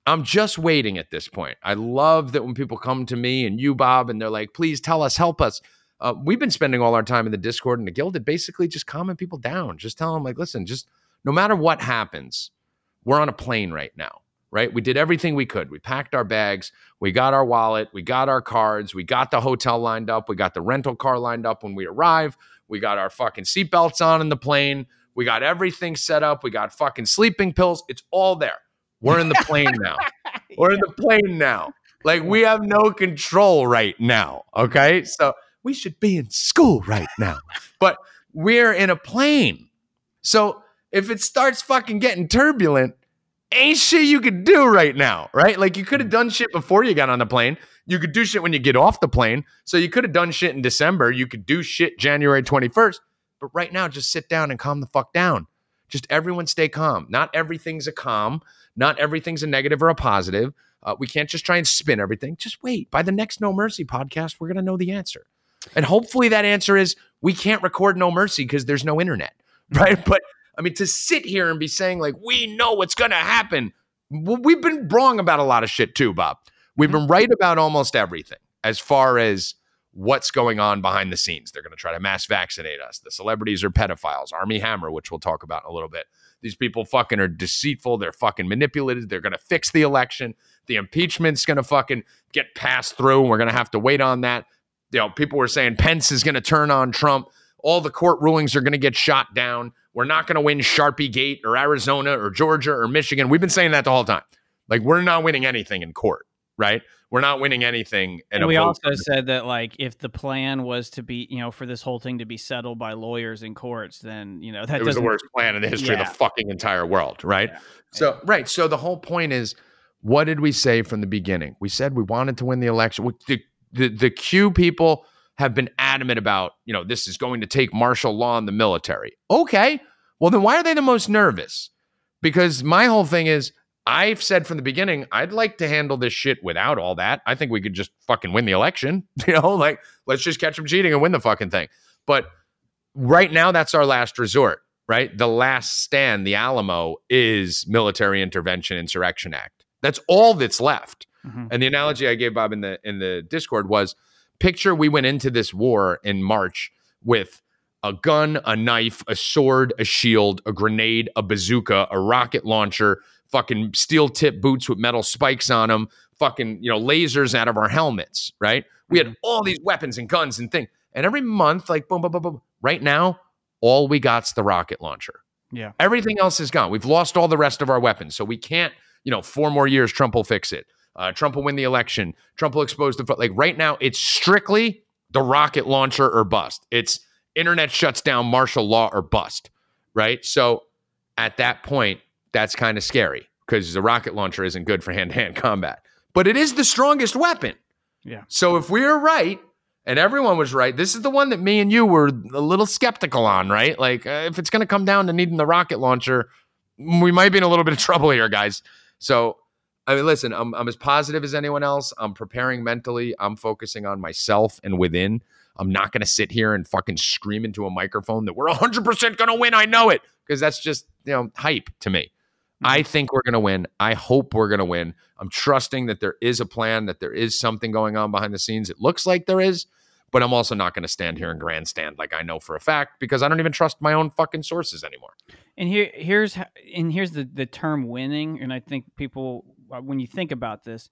I'm just waiting at this point. I love that when people come to me and you, Bob, and they're like, please tell us, help us. Uh, we've been spending all our time in the Discord and the Guild Guilded basically just calming people down. Just telling them, like, listen, just no matter what happens, we're on a plane right now, right? We did everything we could. We packed our bags, we got our wallet, we got our cards, we got the hotel lined up, we got the rental car lined up when we arrive, we got our fucking seatbelts on in the plane, we got everything set up, we got fucking sleeping pills. It's all there. We're in the plane now. We're in the plane now. Like we have no control right now. Okay. So we should be in school right now, but we're in a plane. So if it starts fucking getting turbulent, ain't shit you could do right now, right? Like you could have done shit before you got on the plane. You could do shit when you get off the plane. So you could have done shit in December. You could do shit January 21st. But right now, just sit down and calm the fuck down. Just everyone stay calm. Not everything's a calm. Not everything's a negative or a positive. Uh, we can't just try and spin everything. Just wait. By the next No Mercy podcast, we're going to know the answer. And hopefully that answer is we can't record No Mercy because there's no internet, right? But I mean, to sit here and be saying, like, we know what's going to happen. We've been wrong about a lot of shit too, Bob. We've been right about almost everything as far as what's going on behind the scenes. They're going to try to mass vaccinate us. The celebrities are pedophiles. Armie Hammer, which we'll talk about in a little bit. These people fucking are deceitful. They're fucking manipulated. They're going to fix the election. The impeachment's going to fucking get passed through. And we're going to have to wait on that. You know, people were saying Pence is going to turn on Trump. All the court rulings are going to get shot down. We're not going to win Sharpie Gate or Arizona or Georgia or Michigan. We've been saying that the whole time. Like, we're not winning anything in court, right? We're not winning anything. in And a we also said that like if the plan was to be, you know, for this whole thing to be settled by lawyers in courts, then you know that it was the worst plan in the history of the fucking entire world, right? Yeah. So, right. So the whole point is, what did we say from the beginning? We said we wanted to win the election. We- The the, the Q people have been adamant about, you know, this is going to take martial law in the military. Okay. Well, then why are they the most nervous? Because my whole thing is, I've said from the beginning, I'd like to handle this shit without all that. I think we could just fucking win the election. You know, like let's just catch them cheating and win the fucking thing. But right now, that's our last resort, right? The last stand, the Alamo, is Military Intervention Insurrection Act. That's all that's left. Mhm. And the analogy I gave Bob in the in the Discord was picture we went into this war in March with a gun, a knife, a sword, a shield, a grenade, a bazooka, a rocket launcher, fucking steel tip boots with metal spikes on them, fucking, you know, lasers out of our helmets, right? We had mm-hmm. all these weapons and guns and things. And every month, like boom, boom, boom, boom. Right now, all we got's the rocket launcher. Yeah. Everything else is gone. We've lost all the rest of our weapons. So we can't, you know, four more years, Trump will fix it. Uh, Trump will win the election. Trump will expose the, like right now, it's strictly the rocket launcher or bust. It's internet shuts down, martial law or bust, right? So at that point, that's kind of scary because the rocket launcher isn't good for hand to hand combat. but it is the strongest weapon. Yeah. So if we are right and everyone was right, this is the one that me and you were a little skeptical on, right? Like uh, if it's going to come down to needing the rocket launcher, we might be in a little bit of trouble here, guys. So I mean, listen, I'm, I'm as positive as anyone else. I'm preparing mentally. I'm focusing on myself and within. I'm not going to sit here and fucking scream into a microphone that we're 100% going to win. I know it because that's just, you know, hype to me. I mm-hmm. think we're going to win. I hope we're going to win. I'm trusting that there is a plan, that there is something going on behind the scenes. It looks like there is, but I'm also not going to stand here and grandstand like I know for a fact because I don't even trust my own fucking sources anymore. And here, here's and here's the the term winning, and I think people when you think about this,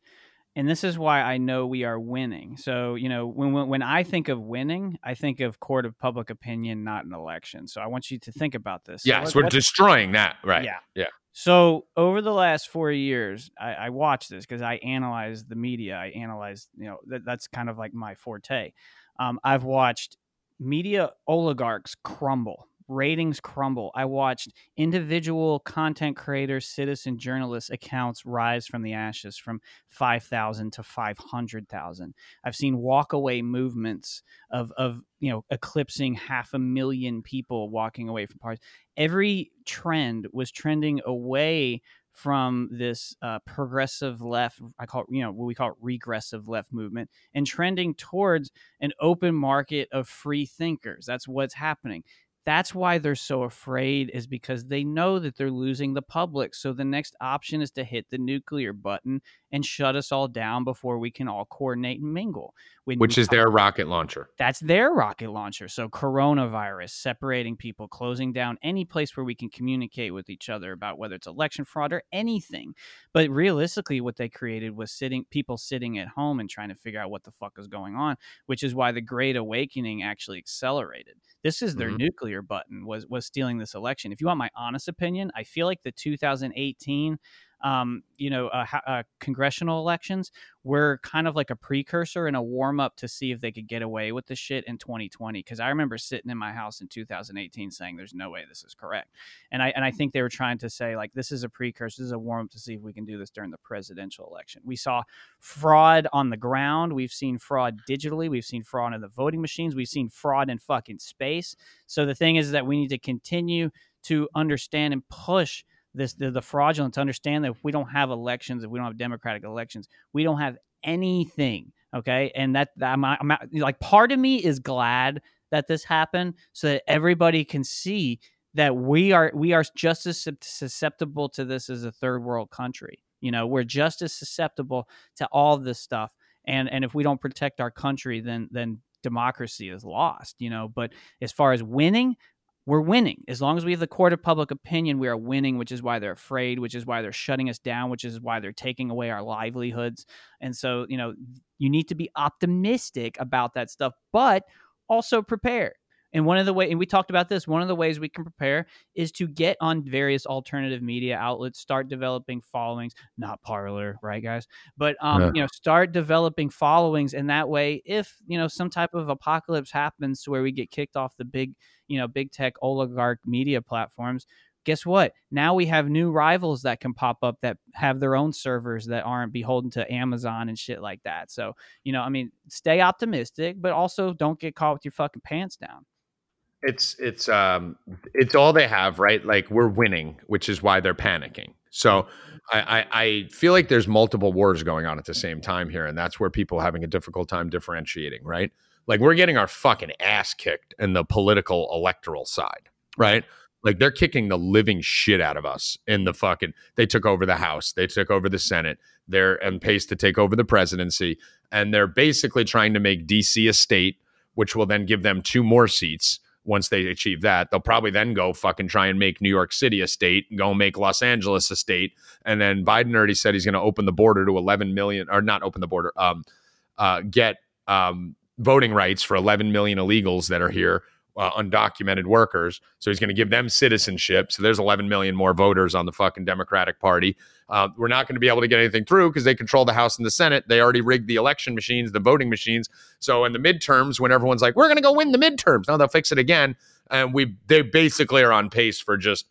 and this is why I know we are winning. So you know, when when, when I think of winning, I think of court of public opinion, not an election. So I want you to think about this. So Yes, let- we're destroying that. Right. Yeah. Yeah. So over the last four years, I, I watched this because I analyze the media. I analyze, you know, that, that's kind of like my forte. Um, I've watched media oligarchs crumble, ratings crumble. I watched individual content creators, citizen journalists accounts rise from the ashes from 5,000 to 500,000. I've seen walkaway movements of, of, you know, eclipsing half a million people walking away from parties every trend was trending away from this uh, progressive left i call it you know what we call regressive left movement and trending towards an open market of free thinkers that's what's happening that's why they're so afraid is because they know that they're losing the public. So the next option is to hit the nuclear button and shut us all down before we can all coordinate and mingle when Which is their rocket launcher. that's their rocket launcher. So coronavirus, separating people, closing down any place where we can communicate with each other about whether it's election fraud or anything. But realistically, what they created was sitting people sitting at home and trying to figure out what the fuck is going on, which is why the Great Awakening actually accelerated. This is their Mhm. nuclear button was was stealing this election. If you want my honest opinion, I feel like the 2018 um, you know, uh, uh, congressional elections were kind of like a precursor and a warm up to see if they could get away with the shit in 2020. Because I remember sitting in my house in 2018 saying, "There's no way this is correct," and I and I think they were trying to say like this is a precursor, this is a warm up to see if we can do this during the presidential election. We saw fraud on the ground, we've seen fraud digitally, we've seen fraud in the voting machines, we've seen fraud in fucking space. So the thing is that we need to continue to understand and push this the, the fraudulence to understand that if we don't have elections if we don't have democratic elections we don't have anything okay? And that, that I'm, I'm like part of me is glad that this happened so that everybody can see that we are we are just as susceptible to this as a third world country. You know we're just as susceptible to all this stuff. And and if we don't protect our country then then democracy is lost you know? But as far as winning we're winning. As long as we have the court of public opinion, we are winning, which is why they're afraid, which is why they're shutting us down, which is why they're taking away our livelihoods. And so, you know, you need to be optimistic about that stuff, but also prepare. And one of the way, and we talked about this, one of the ways we can prepare is to get on various alternative media outlets, start developing followings, not Parler, right, guys? But um, Yeah. you know, start developing followings, and that way, if you know some type of apocalypse happens to where we get kicked off the big, you know, big tech oligarch media platforms, guess what? Now we have new rivals that can pop up that have their own servers that aren't beholden to Amazon and shit like that. So, you know, I mean, stay optimistic, but also don't get caught with your fucking pants down. It's it's um it's all they have, right? Like we're winning, which is why they're panicking. So I, I I feel like there's multiple wars going on at the same time here, and that's where people are having a difficult time differentiating, right? Like we're getting our fucking ass kicked in the political electoral side, right? Like they're kicking the living shit out of us in the fucking. They took over the House, they took over the Senate, they're on pace to take over the presidency, and they're basically trying to make DC a state, which will then give them two more seats once they achieve that. They'll probably then go fucking try and make New York City a state, go make Los Angeles a state, and then Biden already said he's going to open the border to 11 million, or not open the border, um, uh, get um, voting rights for 11 million illegals that are here, uh, undocumented workers. So he's going to give them citizenship. So there's 11 million more voters on the fucking Democratic Party. Uh, we're not going to be able to get anything through because they control the House and the Senate. They already rigged the election machines, the voting machines. So in the midterms, when everyone's like, "We're going to go win the midterms," now they'll fix it again, and we they basically are on pace for just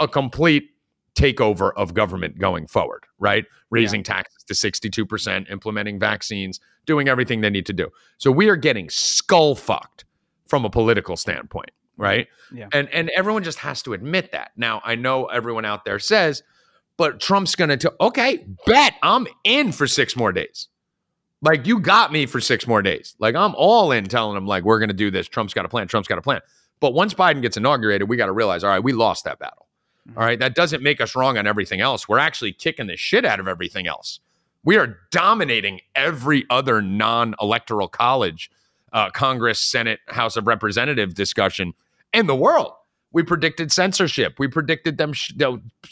a complete takeover of government going forward. Right, raising taxes to 62%, implementing vaccines, doing everything they need to do. So we are getting skull fucked from a political standpoint, right? Yeah. And and everyone just has to admit that. Now, I know everyone out there says, but Trump's going to okay, bet I'm in for 6 more days. Like you got me for 6 more days. Like I'm all in telling him like we're going to do this. Trump's got a plan. Trump's got a plan. But once Biden gets inaugurated, we got to realize, all right, we lost that battle. Mm-hmm. All right, that doesn't make us wrong on everything else. We're actually kicking the shit out of everything else. We are dominating every other non-electoral college, uh, Congress, Senate, House of Representative discussion in the world. We predicted censorship. We predicted them sh-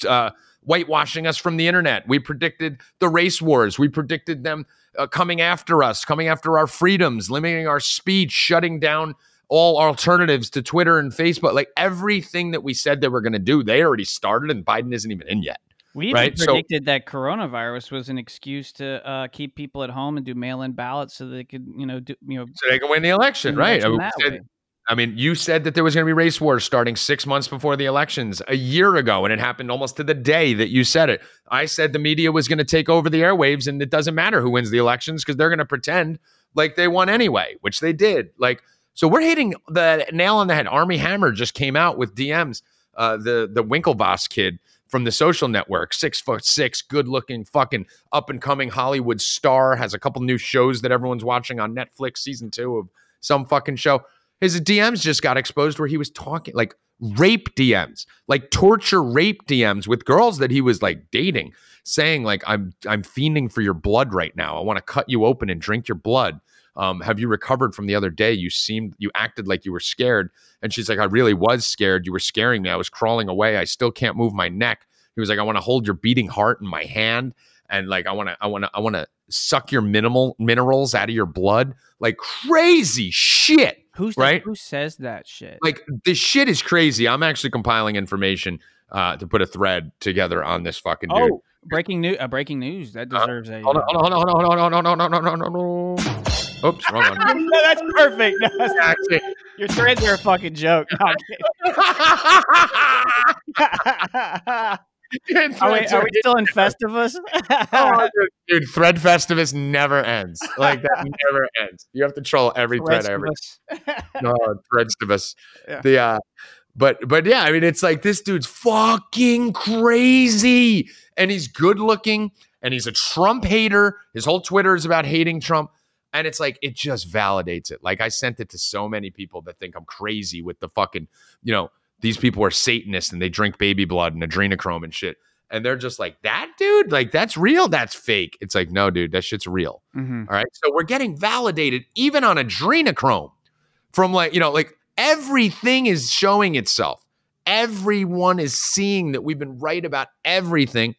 uh, whitewashing us from the internet. We predicted the race wars. We predicted them uh, coming after us, coming after our freedoms, limiting our speech, shutting down all alternatives to Twitter and Facebook. Like everything that we said they were going to do, they already started, and Biden isn't even in yet. We even Right, so- predicted that coronavirus was an excuse to uh, keep people at home and do mail-in ballots so they could, you know, do you know, So they can win the election, right? I election said- I mean, you said that there was going to be race wars starting six months before the elections a year ago, and it happened almost to the day that you said it. I said the media was going to take over the airwaves, and it doesn't matter who wins the elections because they're going to pretend like they won anyway, which they did. Like, so we're hitting the nail on the head. Armie Hammer just came out with DMs. Uh, the the Winklevoss kid from the Social Network, six foot six, good looking, fucking up and coming Hollywood star, has a couple new shows that everyone's watching on Netflix, season two of some fucking show. His DMs just got exposed where he was talking like rape DMs, like torture rape DMs with girls that he was like dating, saying like I'm I'm fiending for your blood right now. I want to cut you open and drink your blood. Um, have you recovered from the other day? You seemed you acted like you were scared. And she's like, I really was scared. You were scaring me. I was crawling away. I still can't move my neck. He was like, I want to hold your beating heart in my hand. And like I want to, I want to, I want to suck your minimal minerals out of your blood. Like crazy shit. who's Right? who says that shit? Like this shit is crazy. I'm actually compiling information uh, to put a thread together on this fucking dude. oh, breaking news! Uh, breaking news that Uh, deserves a. Hold on, hold on, hold on, hold on, hold on, hold on, hold on, hold on, hold on. Oops, wrong one. no, that's perfect. No, that's- Actually, your threads are a fucking joke. No, are, we, are we still in Festivus? Oh, dude, dude, Thread Festivus never ends. Like that never ends. You have to troll every thread ever. No, Threadstivus. Yeah. The uh, but but yeah, I mean, it's like this dude's fucking crazy, and he's good looking, and he's a Trump hater. His whole Twitter is about hating Trump. And it's like it just validates it. Like I sent it to so many people that think I'm crazy with the fucking, you know, these people are Satanists and they drink baby blood and adrenochrome and shit. And they're just like, that dude, like that's real, that's fake. It's like, no, dude, that shit's real. Mhm. All right. So we're getting validated even on adrenochrome from like, you know, like everything is showing itself. Everyone is seeing that we've been right about everything.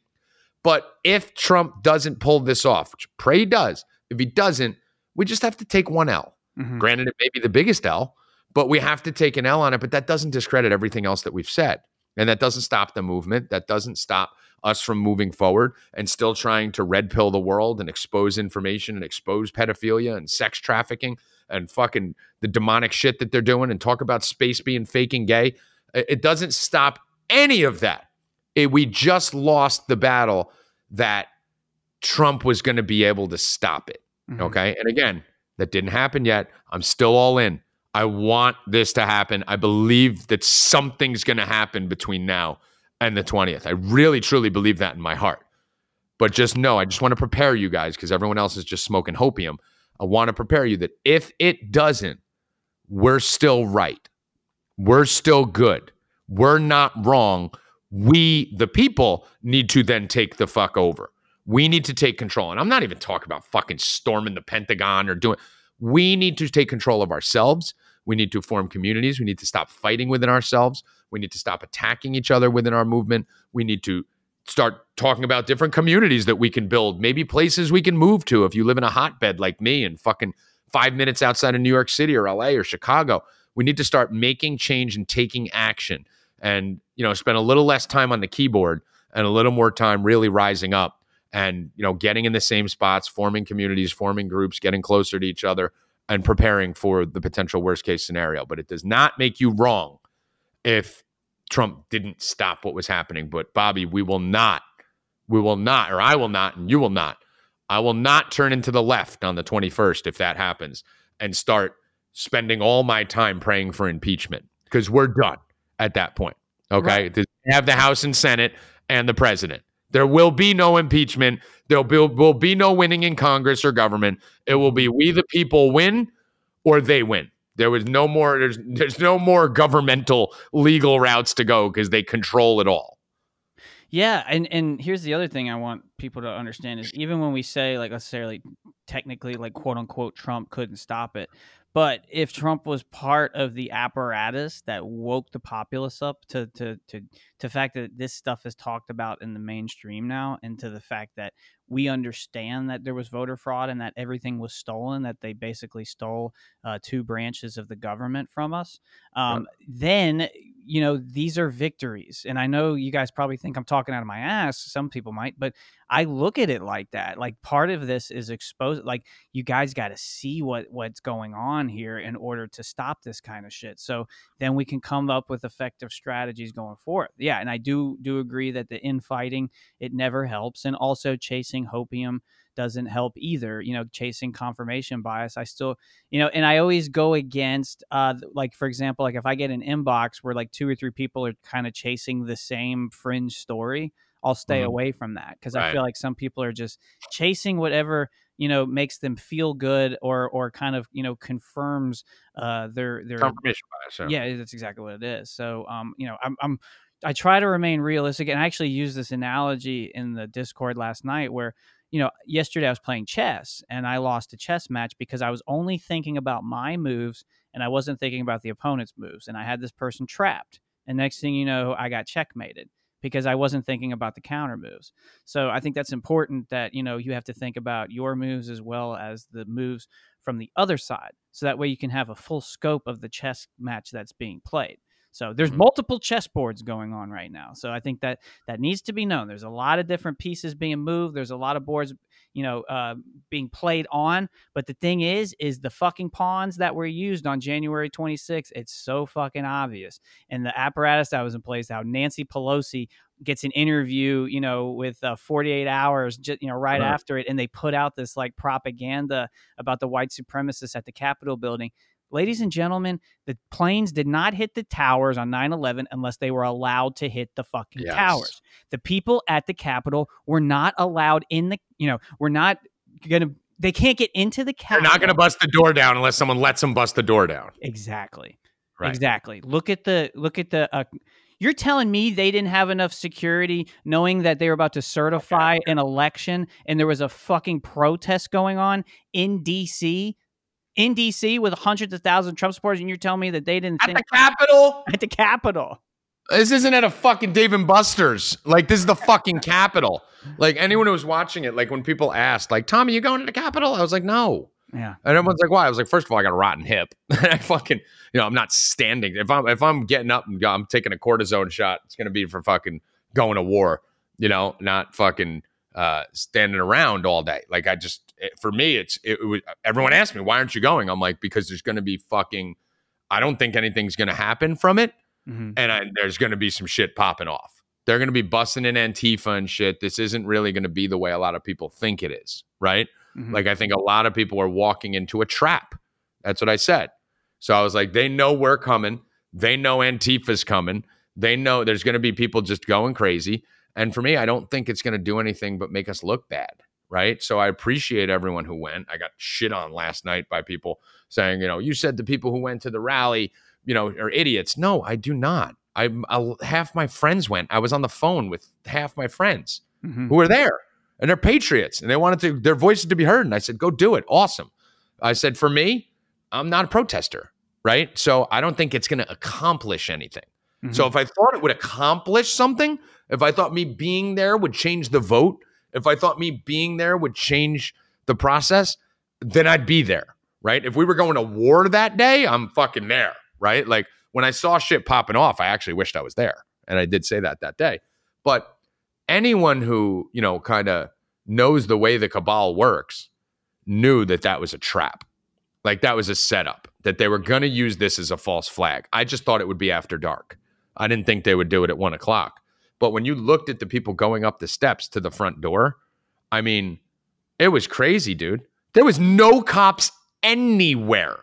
But if Trump doesn't pull this off, which I pray he does, if he doesn't, we just have to take one L. Mhm. Granted, it may be the biggest L, but we have to take an L on it. But that doesn't discredit everything else that we've said. And that doesn't stop the movement. That doesn't stop us from moving forward and still trying to red pill the world and expose information and expose pedophilia and sex trafficking and fucking the demonic shit that they're doing and talk about space being fake and gay. It it doesn't stop any of that. It- we just lost the battle that Trump was going to be able to stop it. Mhm. Okay. And again, that didn't happen yet. I'm still all in. I want this to happen. I believe that something's going to happen between now and the 20th. I really, truly believe that in my heart. But just know, I just want to prepare you guys because everyone else is just smoking hopium. I want to prepare you that if it doesn't, we're still right. We're still good. We're not wrong. We, the people, need to then take the fuck over. We need to take control. And I'm not even talking about fucking storming the Pentagon or doing. We need to take control of ourselves. We need to form communities. We need to stop fighting within ourselves. We need to stop attacking each other within our movement. We need to start talking about different communities that we can build, maybe places we can move to if you live in a hotbed like me and fucking five minutes outside of New York City or LA or Chicago. We need to start making change and taking action and, you know, spend a little less time on the keyboard and a little more time really rising up and, you know, getting in the same spots, forming communities, forming groups, getting closer to each other and preparing for the potential worst case scenario. But it does not make you wrong if Trump didn't stop what was happening. But Bobby, we will not, we will not, or I will not, and you will not I will not turn into the left on the 21st if that happens and start spending all my time praying for impeachment because we're done at that point. Okay. They have the House and Senate and the president. There will be no impeachment. There will, will be no winning in Congress or government. It will be we the people win or they win. There was no more. There's there's no more governmental legal routes to go because they control it all. Yeah, and and here's the other thing I want people to understand is even when we say like like technically like quote unquote Trump couldn't stop it, but if Trump was part of the apparatus that woke the populace up to to to to the fact that this stuff is talked about in the mainstream now, and to the fact that we understand that there was voter fraud and that everything was stolen, that they basically stole uh, two branches of the government from us, um, then you know these are victories. And I know you guys probably think I'm talking out of my ass. Some people might, but I look at it like that. Like part of this is exposed. Like you guys got to see what what's going on here in order to stop this kind of shit. So then we can come up with effective strategies going forward. Yeah, and I do do agree that the infighting it never helps, and also chasing hopium doesn't help either. You know, chasing confirmation bias. I still, you know, and I always go against, uh, like for example, like if I get an inbox where like two or three people are kind of chasing the same fringe story. I'll stay Mhm. away from that because Right. I feel like some people are just chasing whatever you know makes them feel good or or kind of you know confirms uh their their Confirmation bias. yeah that's exactly what it is so um you know i'm i'm i try to remain realistic and i actually used this analogy in the discord last night where you know yesterday i was playing chess and i lost a chess match because i was only thinking about my moves and i wasn't thinking about the opponent's moves and i had this person trapped. And next thing you know i got checkmated because i wasn't thinking about the counter moves. So i think that's important that you know you have to think about your moves as well as the moves from the other side so that way you can have a full scope of the chess match that's being played so there's Mhm. multiple chess boards going on right now so i think that that needs to be known there's a lot of different pieces being moved there's a lot of boards you know uh, being played on but the thing is is the fucking pawns that were used on january 26th it's so fucking obvious and the apparatus that was in place how nancy pelosi gets an interview, you know, with uh, 48 hours, just, you know, right, Right. after it, and they put out this like propaganda about the white supremacists at the Capitol building. Ladies and gentlemen, the planes did not hit the towers on 9 11 unless they were allowed to hit the fucking Yes. towers. The people at the Capitol were not allowed in the, you know, we're not going to, they can't get into the They're Capitol. not going to bust the door down unless someone lets them bust the door down. Exactly. Right. Exactly. Look at the look at the. Uh, you're telling me they didn't have enough security, knowing that they were about to certify an election, and there was a fucking protest going on in D.C. In D.C. with hundreds of thousands of Trump supporters, and you're telling me that they didn't At think the Capitol? at the Capitol. This isn't at a fucking Dave and Buster's. Like this is the fucking Capitol. Like anyone who was watching it, like when people asked, like Tommy, you going to the Capitol? I was like, no. Yeah. And everyone's like, why? I was like, first of all, I got a rotten hip. I fucking, you know, I'm not standing. If I'm if I'm getting up and I'm taking a cortisone shot, it's gonna be for fucking going to war. You know, not fucking uh, standing around all day. Like I just, it, for me, it's it, was. Everyone asked me, why aren't you going? I'm like, because there's gonna be fucking. I don't think anything's gonna happen from it Mhm. and I, there's going to be some shit popping off. They're going to be busting in Antifa and shit. This isn't really going to be the way a lot of people think it is, right? Mhm. Like, I think a lot of people are walking into a trap. That's what I said. So I was like, they know we're coming. They know Antifa's coming. They know there's going to be people just going crazy. And for me, I don't think it's going to do anything but make us look bad, right? So I appreciate everyone who went. I got shit on last night by people saying, you know, you said the people who went to the rally you know, are idiots. No, I do not. I, I half my friends went. I was on the phone with half my friends Mhm. who were there, and they're patriots, and they wanted to their voices to be heard. And I said, "Go do it. Awesome." I said, "For me, I'm not a protester, right? So I don't think it's going to accomplish anything. So if I thought it would accomplish something, if I thought me being there would change the vote, if I thought me being there would change the process, then I'd be there, right? If we were going to war that day, I'm fucking there, right? Like when I saw shit popping off, I actually wished I was there. And I did say that that day. But anyone who, you know, kind of knows the way the cabal works knew that that was a trap. Like that was a setup, that they were going to use this as a false flag. I just thought it would be after dark. I didn't think they would do it at one o'clock. But when you looked at the people going up the steps to the front door, I mean, It was crazy, dude. There was no cops anywhere.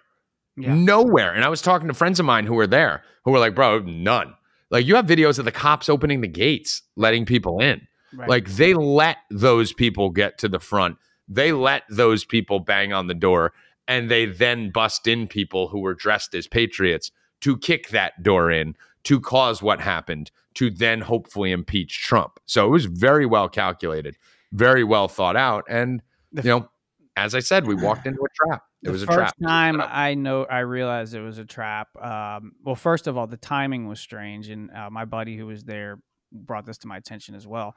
Yeah. Nowhere. And I was talking to friends of mine who were there who were like, bro, none. Like you have videos of the cops opening the gates, letting people in. Right. Like they let those people get to the front. They let those people bang on the door and they then bust in people who were dressed as patriots to kick that door in to cause what happened to then hopefully impeach Trump. So it was very well calculated, very well thought out and you know, as I said, we walked into a trap. It the was a first trap. time I know I realized it was a trap. Um, well, first of all, the timing was strange, and uh, my buddy who was there brought this to my attention as well.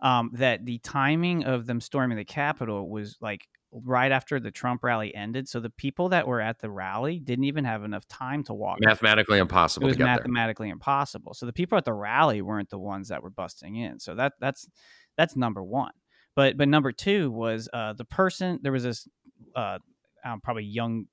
Um, that the timing of them storming the Capitol was like right after the Trump rally ended. So the people that were at the rally didn't even have enough time to walk. mathematically impossible. it was to get there. mathematically impossible. So the people at the rally weren't the ones that were busting in. So that that's that's number one. But but number two was uh, the person. There was this uh, um, probably young,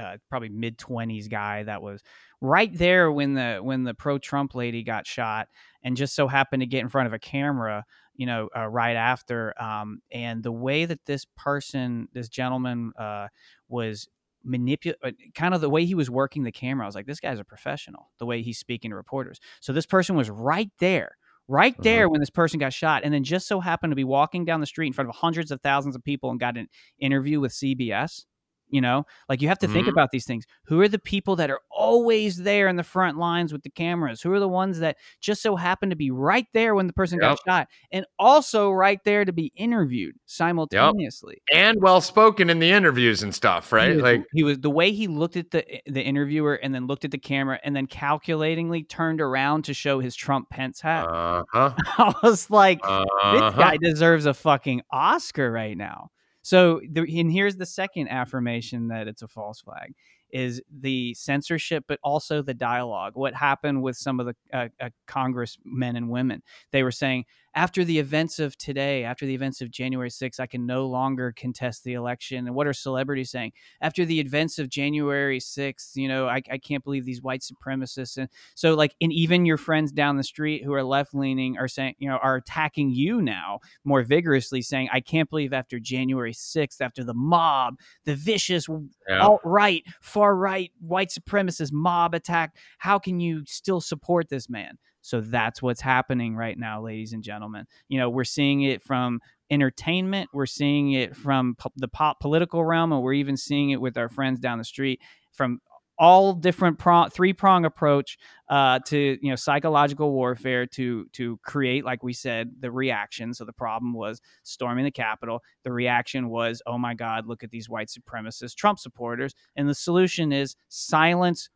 uh, probably mid twenties guy that was right there when the when the pro Trump lady got shot, and just so happened to get in front of a camera. You know, uh, right after, um, and the way that this person, this gentleman, uh, was manipulate kind of the way he was working the camera. I was like, this guy's a professional. The way he's speaking to reporters. So this person was right there, right Mhm. there when this person got shot, and then just so happened to be walking down the street in front of hundreds of thousands of people and got an interview with CBS. You know, like you have to think Mhm. about these things. Who are the people that are always there in the front lines with the cameras? Who are the ones that just so happen to be right there when the person got shot and also right there to be interviewed simultaneously? and well spoken in the interviews and stuff, He right? was- Like he was the way he looked at the the interviewer and then looked at the camera and then calculatingly turned around to show his Trump Pence hat. uh huh. I was like, this Uh-huh. guy deserves a fucking Oscar right now. So, the, and here's the second affirmation that it's a false flag is the censorship, but also the dialogue. What happened with some of the uh, uh, congressmen and women? They were saying, after the events of today, after the events of January 6th, I can no longer contest the election. And what are celebrities saying? After the events of January 6th, you know, I, I can't believe these white supremacists. And so, like, and even your friends down the street who are left leaning are saying, you know, are attacking you now more vigorously, saying, I can't believe after January 6th, after the mob, the vicious Yeah. alt right, far right, white supremacist mob attack, how can you still support this man? So that's what's happening right now, ladies and gentlemen. You know, we're seeing it from entertainment, we're seeing it from po- the pop political realm, and we're even seeing it with our friends down the street from all different prong, three prong approach uh, to you know psychological warfare to to create like we said the reaction. So the problem was storming the capitol. The reaction was oh my god look at these white supremacist trump supporters. And the solution is silence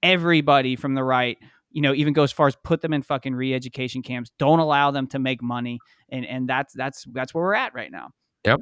everybody from the right you know even go as far as put them in fucking re-education camps don't allow them to make money and and that's that's that's where we're at right now Yep.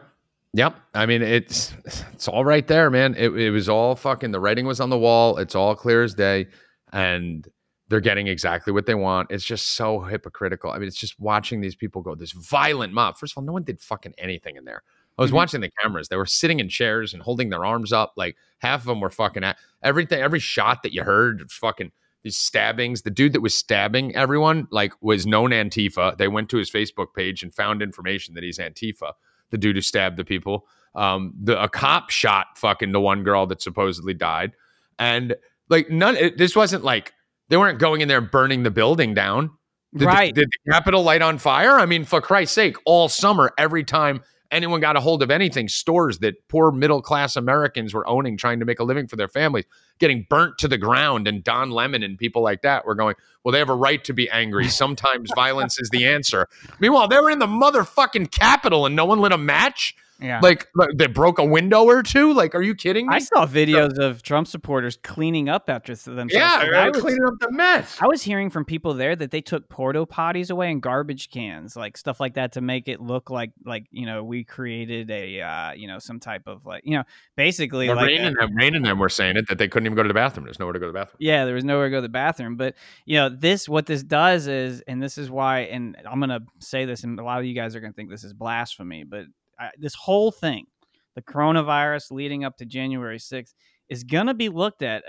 Yep. I mean, it's it's all right there, man. It, it was all fucking. The writing was on the wall. It's all clear as day, and they're getting exactly what they want. It's just so hypocritical. I mean, it's just watching these people go this violent mob. First of all, no one did fucking anything in there. I was Mhm. watching the cameras. They were sitting in chairs and holding their arms up. Like half of them were fucking at everything. Every shot that you heard, fucking these stabbings. The dude that was stabbing everyone, like, was known Antifa. They went to his Facebook page and found information that he's Antifa the dude who stabbed the people. Um, the a cop shot fucking the one girl that supposedly died, and like none. It, this wasn't like they weren't going in there and burning the building down. Did the- right did the Capitol light on fire? I mean, for Christ's sake, all summer, every time anyone got a hold of anything, stores that poor middle class Americans were owning, trying to make a living for their families, getting burnt to the ground. And Don Lemon and people like that were going, well, they have a right to be angry. Sometimes violence is the answer. Meanwhile, they were in the motherfucking Capitol and no one lit a match. Yeah Like, like they broke a window or two. Like, are you kidding me? I saw videos of Trump supporters cleaning up after themselves. yeah, Like, right, I was- cleaning up the mess. I was hearing from people there that they took porta potties away and garbage cans, like stuff like that, to make it look like like you know we created a uh, you know some type of like you know basically like Rain a- and them, Rain and them were saying it that they couldn't even go to the bathroom. There's nowhere to go to the bathroom. yeah, there was nowhere to go to the bathroom. But you know this what this does is, and this is why, and I'm gonna say this, and a lot of you guys are gonna think this is blasphemy, but I, this whole thing, the coronavirus leading up to January 6th is going to be looked at,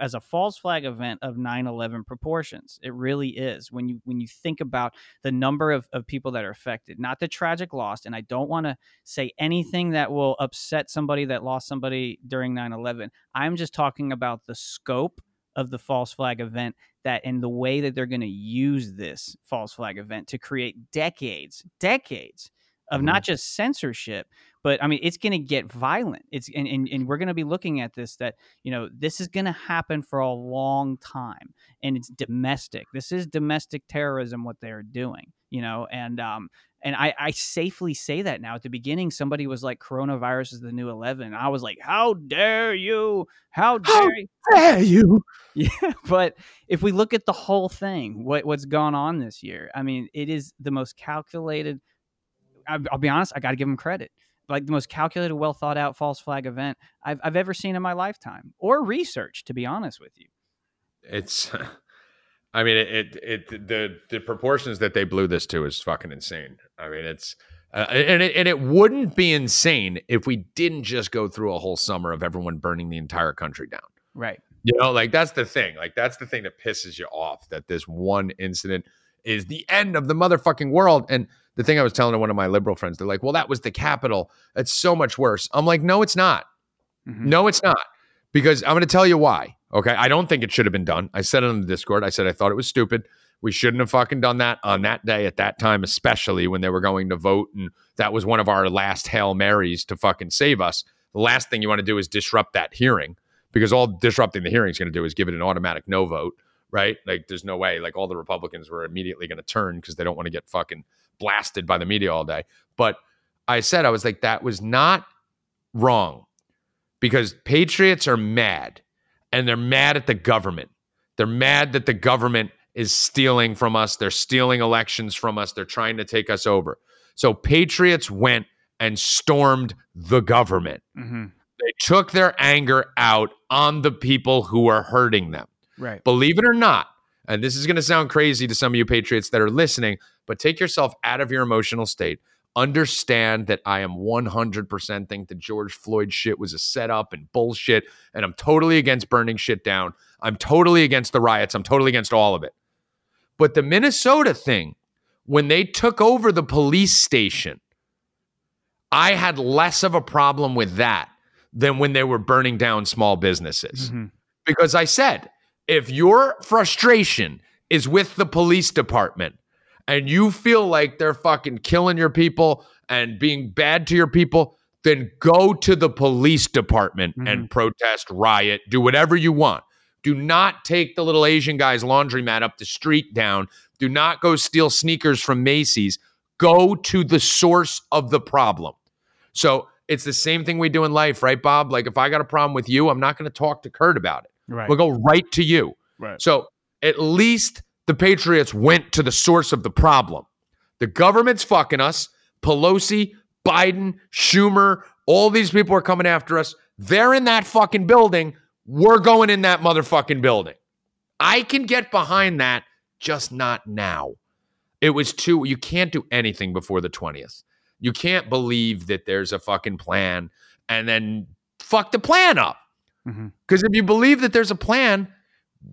as a false flag event of 9/11 proportions. It really is when you when you think about the number of, of people that are affected, not the tragic loss. And I don't want to say anything that will upset somebody that lost somebody during 9/11. I'm just talking about the scope of the false flag event that and the way that they're going to use this false flag event to create decades decades of mm-hmm. not just censorship but i mean it's going to get violent it's and, and, and we're going to be looking at this that you know this is going to happen for a long time and it's domestic this is domestic terrorism what they're doing you know and um and I, I safely say that now. At the beginning, somebody was like, "Coronavirus is the new 11." I was like, "How dare you? How dare, How you? dare you?" Yeah, but if we look at the whole thing, what what's gone on this year, I mean, it is the most calculated. I'll be honest, I got to give them credit. Like the most calculated, well thought out false flag event I've I've ever seen in my lifetime, or research. To be honest with you, it's I mean, it, it, it the the proportions that they blew this to is fucking insane. I mean, it's uh, and it, and it wouldn't be insane if we didn't just go through a whole summer of everyone burning the entire country down. Right. You know, like that's the thing. Like that's the thing that pisses you off that this one incident is the end of the motherfucking world. And the thing I was telling to one of my liberal friends, they're like, "Well, that was the capital. It's so much worse." I'm like, "No, it's not. Mm-hmm. No, it's not." Because I'm going to tell you why. Okay. I don't think it should have been done. I said it on the Discord. I said I thought it was stupid. We shouldn't have fucking done that on that day at that time, especially when they were going to vote. And that was one of our last Hail Marys to fucking save us. The last thing you want to do is disrupt that hearing because all disrupting the hearing is going to do is give it an automatic no vote, right? Like there's no way. Like all the Republicans were immediately going to turn because they don't want to get fucking blasted by the media all day. But I said, I was like, that was not wrong because patriots are mad and they're mad at the government. They're mad that the government is stealing from us. They're stealing elections from us. They're trying to take us over. So patriots went and stormed the government. Mm-hmm. They took their anger out on the people who are hurting them. Right. Believe it or not, and this is going to sound crazy to some of you patriots that are listening, but take yourself out of your emotional state understand that I am 100% think the George Floyd shit was a setup and bullshit. And I'm totally against burning shit down. I'm totally against the riots. I'm totally against all of it. But the Minnesota thing, when they took over the police station, I had less of a problem with that than when they were burning down small businesses. Mm-hmm. Because I said, if your frustration is with the police department, and you feel like they're fucking killing your people and being bad to your people, then go to the police department mm-hmm. and protest, riot, do whatever you want. Do not take the little Asian guy's laundromat up the street down. Do not go steal sneakers from Macy's. Go to the source of the problem. So it's the same thing we do in life, right, Bob? Like if I got a problem with you, I'm not going to talk to Kurt about it. Right. We'll go right to you. Right. So at least the Patriots went to the source of the problem. The government's fucking us. Pelosi, Biden, Schumer, all these people are coming after us. They're in that fucking building. We're going in that motherfucking building. I can get behind that, just not now. It was too, you can't do anything before the 20th. You can't believe that there's a fucking plan and then fuck the plan up. Because mm-hmm. if you believe that there's a plan,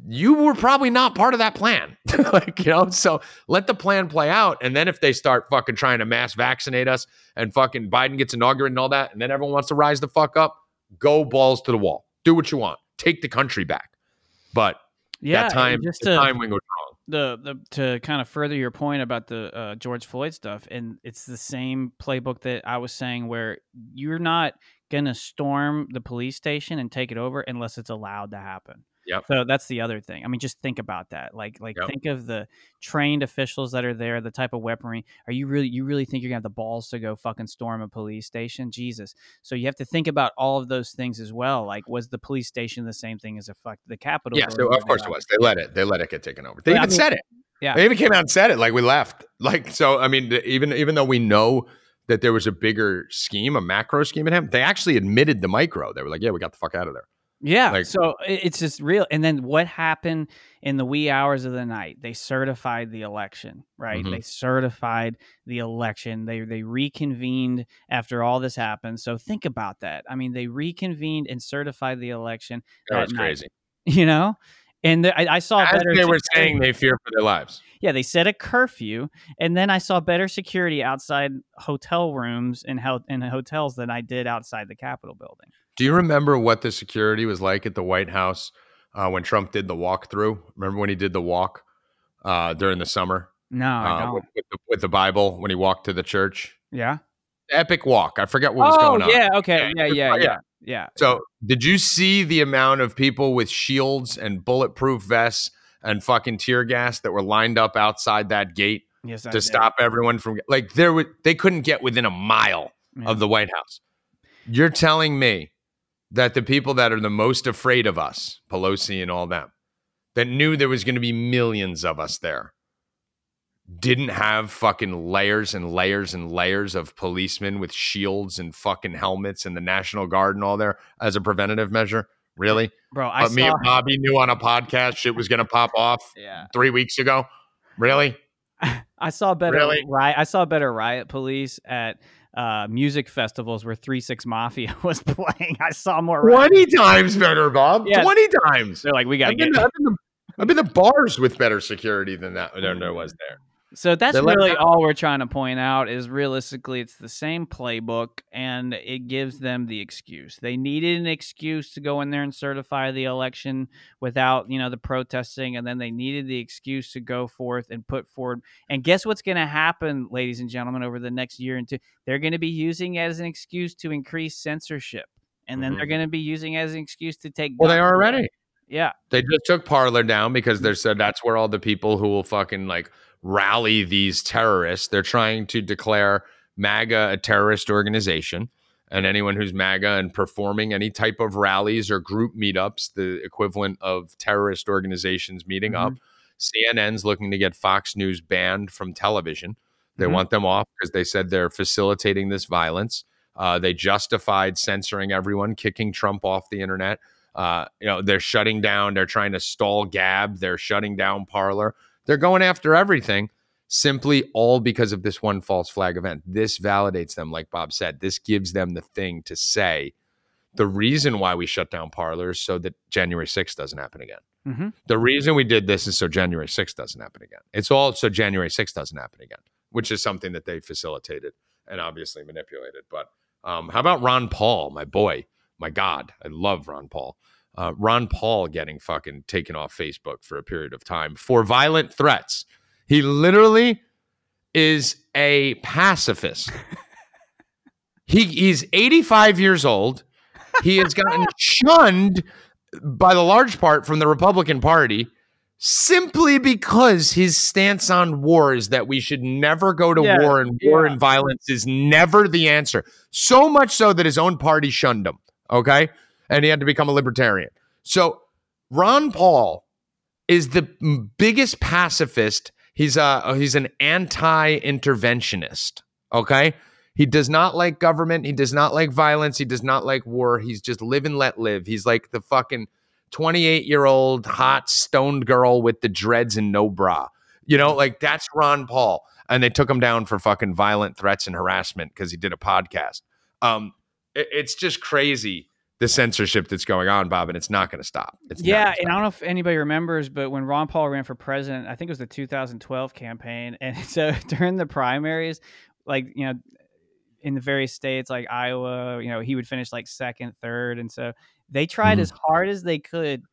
you were probably not part of that plan. like, you know, so let the plan play out. And then if they start fucking trying to mass vaccinate us and fucking Biden gets inaugurated and all that, and then everyone wants to rise the fuck up, go balls to the wall. Do what you want. Take the country back. But yeah, that time, just to, time wing was wrong. The, the to kind of further your point about the uh, George Floyd stuff, and it's the same playbook that I was saying, where you're not gonna storm the police station and take it over unless it's allowed to happen. Yep. So that's the other thing. I mean, just think about that. Like, like yep. think of the trained officials that are there, the type of weaponry. Are you really, you really think you're gonna have the balls to go fucking storm a police station? Jesus. So you have to think about all of those things as well. Like, was the police station the same thing as a fuck the Capitol? Yeah. So of course it was. They let it. They let it get taken over. They but even I mean, said it. Yeah. They even came out and said it. Like we left. Like so. I mean, even even though we know that there was a bigger scheme, a macro scheme at him, they actually admitted the micro. They were like, "Yeah, we got the fuck out of there." Yeah. Like- so it's just real. And then what happened in the wee hours of the night? They certified the election, right? Mhm. They certified the election. They they reconvened after all this happened. So think about that. I mean, they reconvened and certified the election. That that was night. crazy. You know. And the, I, I saw As better. they were security- saying they fear for their lives. yeah, they set a curfew, and then I saw better security outside hotel rooms and in hotels than I did outside the Capitol building. Do you remember what the security was like at the White House uh, when Trump did the walkthrough? Remember when he did the walk uh, during the summer No, I uh, don't. with, with, the, with the Bible when he walked to the church? yeah. Epic walk. I forget what was oh, going on. yeah. Okay. Yeah. Yeah, Yeah. yeah. Yeah. So, did you see the amount of people with shields and bulletproof vests and fucking tear gas that were lined up outside that gate Yes. To did. stop everyone from like there were they couldn't get within a mile Yeah. of the White House. You're telling me that the people that are the most afraid of us, Pelosi and all them, that knew there was going to be millions of us there, didn't have fucking layers and layers and layers of policemen with shields and fucking helmets and the National Guard and all there as a preventative measure? Really? bro. I but saw. me and Bobby knew on a podcast shit was going to pop off yeah. three weeks ago. Really? I saw better Really? riot. I saw better riot police at uh, music festivals where Three Six Mafia was playing. I saw more. riot- 20 times better, Bob. Yeah. 20 times. They're like, we gotta I've been, get. I've, been to, I've been to bars with better security than that than there was there. So that's They're really that. all we're trying to point out is realistically it's the same playbook and it gives them the excuse. They needed an excuse to go in there and certify the election without, you know, the protesting and then they needed the excuse to go forth and put forward. And guess what's going to happen, ladies and gentlemen, over the next year and two? They're going to be using it as an excuse to increase censorship. And then they're Mhm. going to be using it as an excuse to take Well, they are already. Yeah. They just took Parler down because they said that's where all the people who will fucking like rally these terrorists. They're trying to declare MAGA a terrorist organization. And anyone who's MAGA and performing any type of rallies or group meetups, the equivalent of terrorist organizations meeting up, CNN's looking to get Fox News banned from television. They Mhm. want them off because they said they're facilitating this violence. Uh, they justified censoring everyone, kicking Trump off the internet. Uh, you know, they're shutting down. They're trying to stall Gab. They're shutting down Parler. They're going after everything, simply all because of this one false flag event. This validates them, like Bob said. This gives them the thing to say. The reason why we shut down Parler's so that January 6th doesn't happen again. hmm The reason we did this is so January 6th doesn't happen again. It's all so January 6th doesn't happen again, which is something that they facilitated and obviously manipulated. But um, how about Ron Paul, my boy, my God, I love Ron Paul. Uh, Ron Paul getting fucking taken off Facebook for a period of time for violent threats. He literally is a pacifist. he, he's 85 years old. He has gotten shunned by the large part from the Republican Party simply because his stance on war is that we should never go to Yeah, war and war yeah. and violence is never the answer. So much so that his own party shunned him. Okay. And he had to become a libertarian. So Ron Paul is the biggest pacifist. He's a he's an anti-interventionist. Okay. He does not like government. He does not like violence. He does not like war. He's just live and let live. He's like the fucking 28 year old hot stoned girl with the dreads and no bra. You know, like that's Ron Paul. And they took him down for fucking violent threats and harassment because he did a podcast. Um, it- it's just crazy the censorship that's going on, Bob, and it's not going to stop. It's Yeah, and I don't know if anybody remembers, but when Ron Paul ran for president, I think it was the 2012 campaign, and so during the primaries, like you know, in the various states like Iowa, you know, he would finish like second, third, and so they tried Mhm. as hard as they could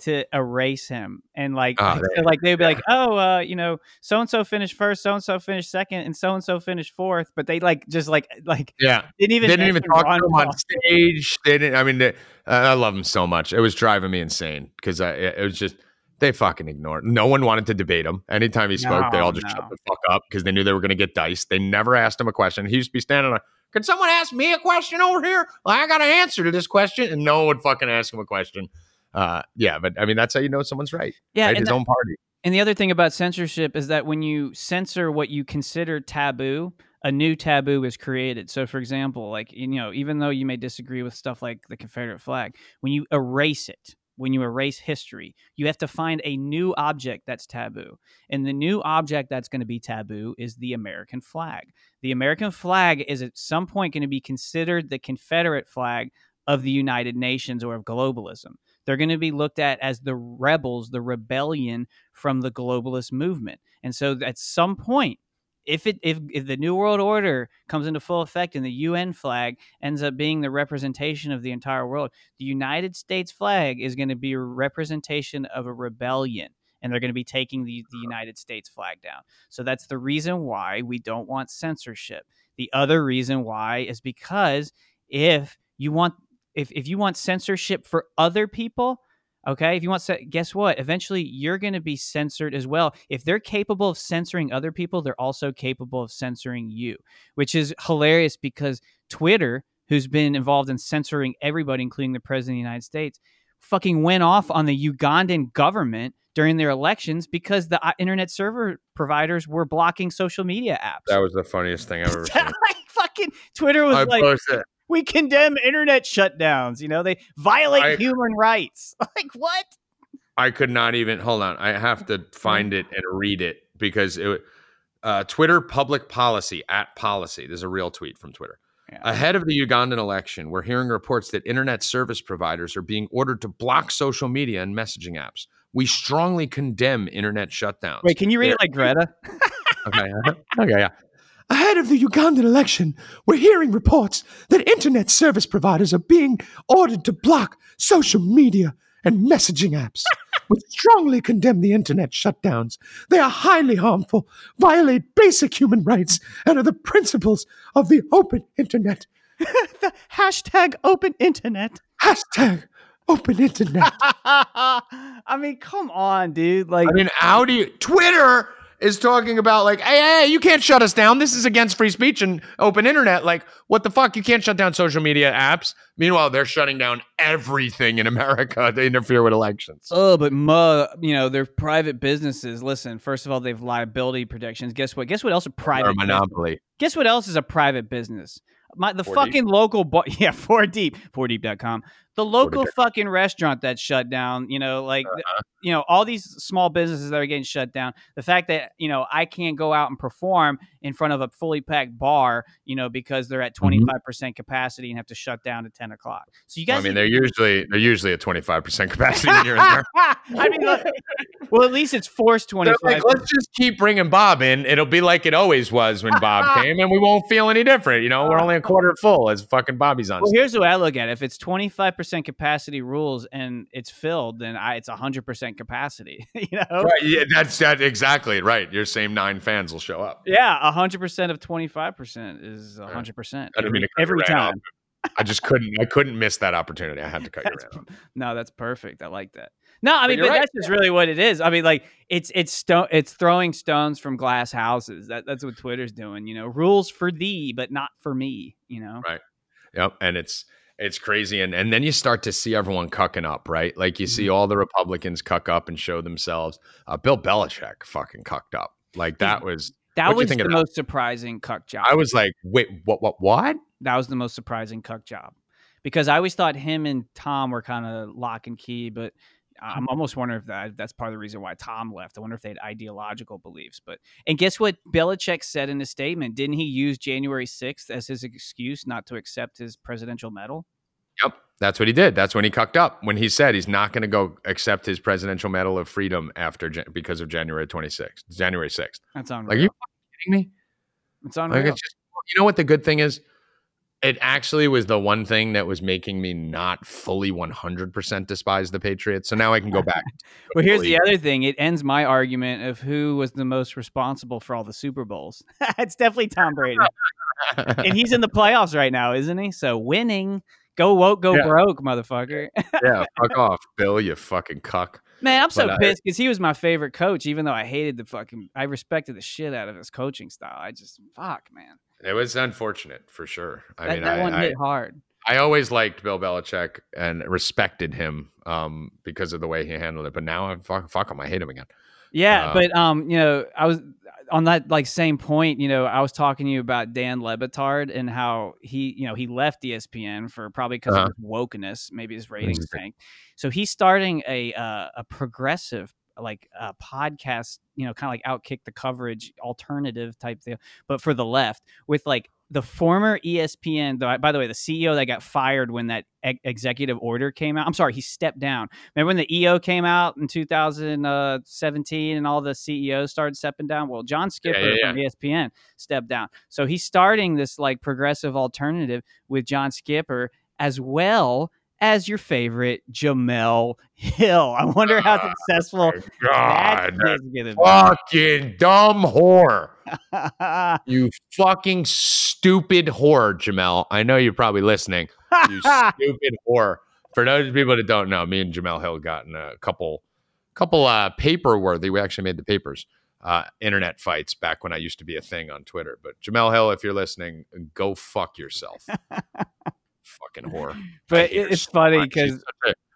to erase him, and like, Oh, so, like they'd be like, oh, uh, you know, so and so finished first, so and so finished second, and so and so finished fourth, but they like just like like yeah. didn't even they didn't even talk Ron to him on stage. They didn't. I mean, they, uh, I love him so much. It was driving me insane because i it was just they fucking ignored. No one wanted to debate him. Anytime he spoke, they all just no. shut the fuck up because they knew they were going to get diced. They never asked him a question. He used to be standing like, "Can someone ask me a question over here? Well, I got an answer to this question," and no one would fucking ask him a question. Uh, yeah, but I mean, that's how you know someone's right. Yeah, right? His that- own party. And the other thing about censorship is that when you censor what you consider taboo, a new taboo is created. So, for example, like you know, even though you may disagree with stuff like the Confederate flag, when you erase it, when you erase history, you have to find a new object that's taboo. And the new object that's going to be taboo is the American flag. The American flag is at some point going to be considered the Confederate flag of the United Nations or of globalism. They're going to be looked at as the rebels, the rebellion from the globalist movement. And so at some point, if it if, if the new world order comes into full effect and the UN flag ends up being the representation of the entire world, the United States flag is going to be a representation of a rebellion and they're going to be taking the, the United States flag down. So that's the reason why we don't want censorship. The other reason why is because if you want if, if you want censorship for other people, okay, if you want, guess what? Eventually, you're going to be censored as well. If they're capable of censoring other people, they're also capable of censoring you, which is hilarious because Twitter, who's been involved in censoring everybody, including the president of the United States, fucking went off on the Ugandan government during their elections because the uh, internet server providers were blocking social media apps. That was the funniest thing I've ever seen. fucking Twitter was I like, posted, we condemn internet shutdowns. You know, they violate I- human rights. like what? I could not even hold on. I have to find it and read it because it uh, Twitter public policy at policy. There's a real tweet from Twitter. Yeah. Ahead of the Ugandan election, we're hearing reports that internet service providers are being ordered to block social media and messaging apps. We strongly condemn internet shutdowns. Wait, can you read it like Greta? Okay. uh-huh. Okay. Yeah. Ahead of the Ugandan election, we're hearing reports that internet service providers are being ordered to block social media and messaging apps. we strongly condemn the internet shutdowns. They are highly harmful, violate basic human rights, and are the principles of the open internet. the hashtag open internet. Hashtag open internet. I mean, come on, dude. Like, I mean, how do you? Twitter is talking about like, hey, hey, you can't shut us down. This is against free speech and open internet. Like, what the fuck? You can't shut down social media apps. Meanwhile, they're shutting down everything in America to interfere with elections. oh, but mu, you know, they're private businesses. Listen, first of all, they have liability protections. Guess what? Guess what else? A Or private a monopoly. Guess what else is a private business? My the fucking local bo- yeah, four deep, four deep.com. The local fucking restaurant that's shut down, you know, like Uh-huh. you know, all these small businesses that are getting shut down. The fact that, you know, I can't go out and perform in front of a fully packed bar, you know, because they're at 25% capacity and have to shut down at 10 o'clock. So you Mm-hmm. I mean, they're usually they're usually at twenty five percent capacity when you're in there. I mean, look, well, at least it's forced 25. like, let's just keep bringing Bob in. It'll be like it always was when Bob came, and we won't feel any different. You know, we're only a quarter full as fucking Bobby's on. Well, here's the way I look at it. If it's 25% capacity rules and it's filled, then I, it's 100% capacity. you know? Right, yeah, that's that exactly right. Your same nine fans will show up. Yeah, 100% of 25% is 100% I didn't mean to cut every you right time. off. I just couldn't. I couldn't miss that opportunity. I had to cut you That's- right off. No, that's perfect. I like that. No, I mean, you're but right. that's just really what it is. I mean, like it's it's stone it's throwing stones from glass houses. That that's what Twitter's doing. You know, rules for thee, but not for me. You know, Right. Yep, and it's it's crazy, and and then you start to see everyone cucking up, right? Like you Mm-hmm. see all the Republicans cuck up and show themselves. Uh, Bill Belichick fucking cucked up. Like that was. that was the that? most surprising cuck job. I was like, wait, what? What? What? that was the most surprising cuck job because I always thought him and Tom were kind of lock and key, but Uh, I'm almost wondering if that that's part of the reason why Tom left. I wonder if they had ideological beliefs. But and guess what Belichick said in his statement? Didn't he use January 6th as his excuse not to accept his presidential medal? Yep, that's what he did. That's when he cucked up. When he said he's not going to go accept his Presidential Medal of Freedom after because of January 26th, January 6th. That's unreal. Like, are you fucking kidding me? it's Like, it's just, you know what the good thing is? It actually was the one thing that was making me not fully 100% despise the Patriots. So now I can go back. well, here's the other thing. It ends my argument of who was the most responsible for all the Super Bowls. it's definitely Tom Brady. and he's in the playoffs right now, isn't he? So winning, go woke, go Yeah. broke, motherfucker. yeah, fuck off, Bill, you fucking cuck. Man, I'm so But, uh, pissed because he was my favorite coach, even though I hated the fucking. I respected the shit out of his coaching style. I just fuck, man. It was unfortunate for sure. I that mean, that I, one I, hit hard. I always liked Bill Belichick and respected him um, because of the way he handled it. But now I'm fuck, fuck him. I hate him again. Yeah, uh, but um, you know, I was on that like same point, you know, I was talking to you about Dan Le Batard and how he, you know, he left ESPN for probably because Uh-huh. of his wokeness, maybe his ratings tanked. So he's starting a uh, a progressive like uh, podcast, you know, kind of like outkick the coverage alternative type thing, but for the left with like the former ESPN. Though, by the way, the CEO that got fired when that e- executive order came out. I'm sorry, he stepped down. Remember when the EO came out in 2017 and all the CEOs started stepping down? Well, John Skipper yeah, from E ESPN stepped down. So he's starting this like progressive alternative with John Skipper as well as your favorite Jemele Hill. I wonder how successful that God, is gonna fucking dumb whore. You fucking stupid whore, Jemele. I know you're probably listening. You stupid whore. For those people that don't know, me and Jemele Hill got in a couple, couple uh, paper worthy. We actually made the papers. Uh, internet fights back when I used to be a thing on Twitter. But Jemele Hill, if you're listening, go fuck yourself. fucking whore. But it- it's so funny because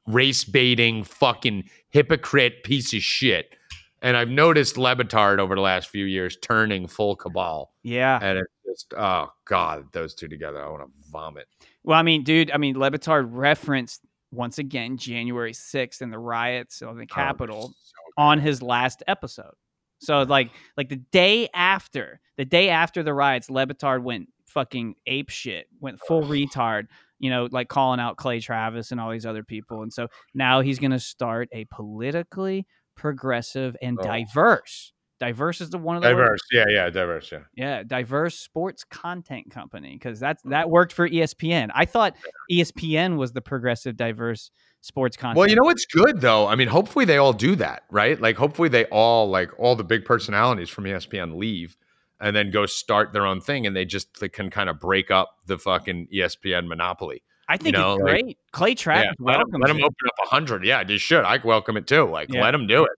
race baiting fucking hypocrite piece of shit. And I've noticed Le Batard over the last few years turning full cabal. yeah. And it's just, oh God, those two together. I want to vomit. Well, I mean, dude, I mean, Le Batard referenced once again January 6th and the riots on the oh, Capitol Oh, so on his last episode. So like like the day after, the day after the riots, Le Batard went fucking ape shit, went full retard, you know, like calling out Clay Travis and all these other people. And so now he's going to start a politically progressive and Oh. diverse. Diverse is the one of the words. diverse. Yeah, yeah, diverse. Yeah. Yeah, diverse sports content company because that's mm. that worked for ESPN. I thought ESPN was the progressive, diverse sports content. Well, you know what's good though? I mean, hopefully they all do that, right? Like, hopefully they all, like, all the big personalities from ESPN leave and then go start their own thing and they just they can kind of break up the fucking ESPN monopoly. I think know, it's like- great. Clay Travis yeah, let them, let open up a hundred. Yeah, they should. I welcome it too. Like, Yeah. let them do it.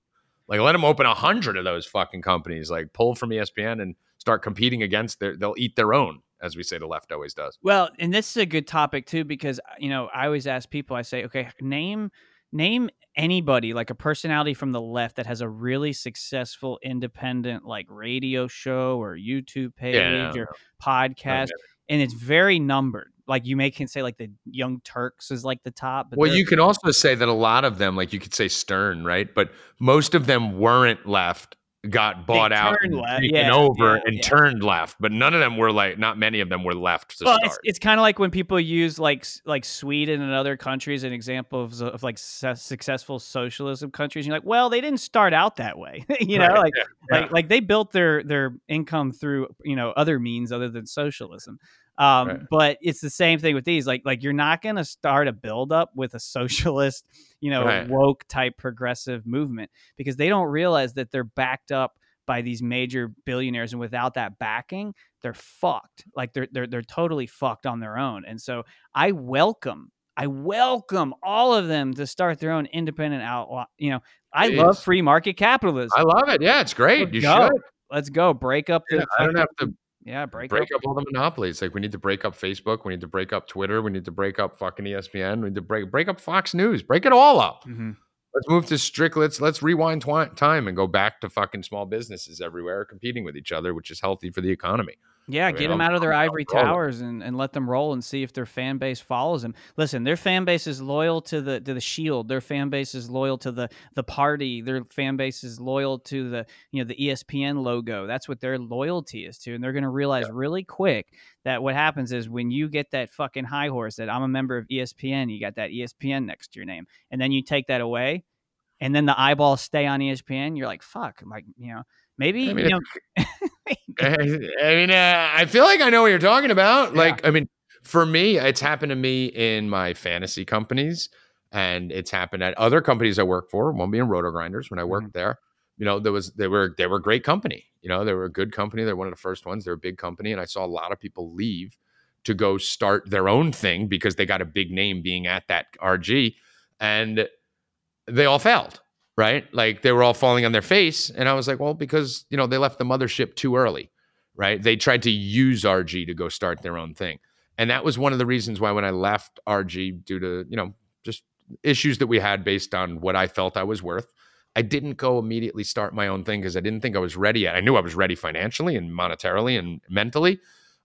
Like, let them open a hundred of those fucking companies. Like, pull from ESPN and start competing against their. They'll eat their own, as we say the left always does. Well, and this is a good topic too because you know I always ask people. I say, okay, name name anybody like a personality from the left that has a really successful independent like radio show or YouTube page Yeah. or podcast, and it's very numbered. Like you may can say like the Young Turks is like the top. But Well, you can also say that a lot of them, like you could say Stern, right? But most of them weren't left, got bought out, and left. taken Yeah, over, yeah, and yeah. turned left. But none of them were like, not many of them were left to well, start. it's, it's kind of like when people use like like Sweden and other countries an example of, of like su- successful socialism countries. You're like, well, they didn't start out that way, you know, Right, like like like they built their their income through you know other means other than socialism. Um, Right. But it's the same thing with these. Like like you're not going to start a buildup with a socialist, you know, Right. woke type progressive movement because they don't realize that they're backed up by these major billionaires, and without that backing, they're fucked. Like they're they're they're totally fucked on their own. And so I welcome. I welcome all of them to start their own independent outlaw. You know, I love free market capitalism. I love it. Yeah, it's great. Let's you go. should. Let's go break up the. Yeah, I don't have to yeah, break, break up. up all the monopolies. Like we need to break up Facebook. We need to break up Twitter. We need to break up fucking ESPN. We need to break break up Fox News. Break it all up. Mhm. Let's move to strict. Let's let's rewind twi- time and go back to fucking small businesses everywhere competing with each other, which is healthy for the economy. Yeah, I mean, get them out of their ivory towers and, and let them roll and see if their fan base follows them. Listen, their fan base is loyal to the to the shield. Their fan base is loyal to the the party. Their fan base is loyal to the you know the ESPN logo. That's what their loyalty is to, and they're going to realize really quick that what happens is when you get that fucking high horse that I'm a member of ESPN, you got that ESPN next to your name, and then you take that away, and then the eyeballs stay on ESPN. You're like, fuck, I'm like you know. Maybe I mean, you know, I mean, uh, I feel like I know what you're talking about. Yeah. Like, I mean, for me, it's happened to me in my fantasy companies, and it's happened at other companies I work for. One being Roto Grinders when I worked there. You know, there was they were they were a great company. You know, they were a good company. They're one of the first ones. They're a big company, and I saw a lot of people leave to go start their own thing because they got a big name being at that RG, and they all failed right? Like they were all falling on their face. And I was like, well, because, you know, they left the mothership too early, right? They tried to use RG to go start their own thing. And that was one of the reasons why when I left RG due to, you know, just issues that we had based on what I felt I was worth, I didn't go immediately start my own thing because I didn't think I was ready yet. I knew I was ready financially and monetarily and mentally.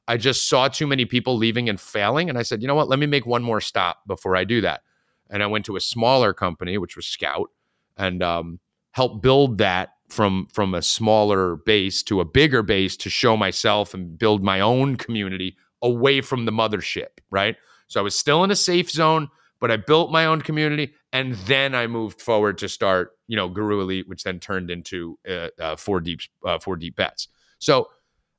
I just saw too many people leaving and failing. And I said, you know what? Let me make one more stop before I do that. And I went to a smaller company, which was Scout, and um, helped build that from from a smaller base to a bigger base to show myself and build my own community away from the mothership, right? So I was still in a safe zone, but I built my own community, and then I moved forward to start, you know, Guru Elite, which then turned into uh, uh, four deep, uh, four deep bets. So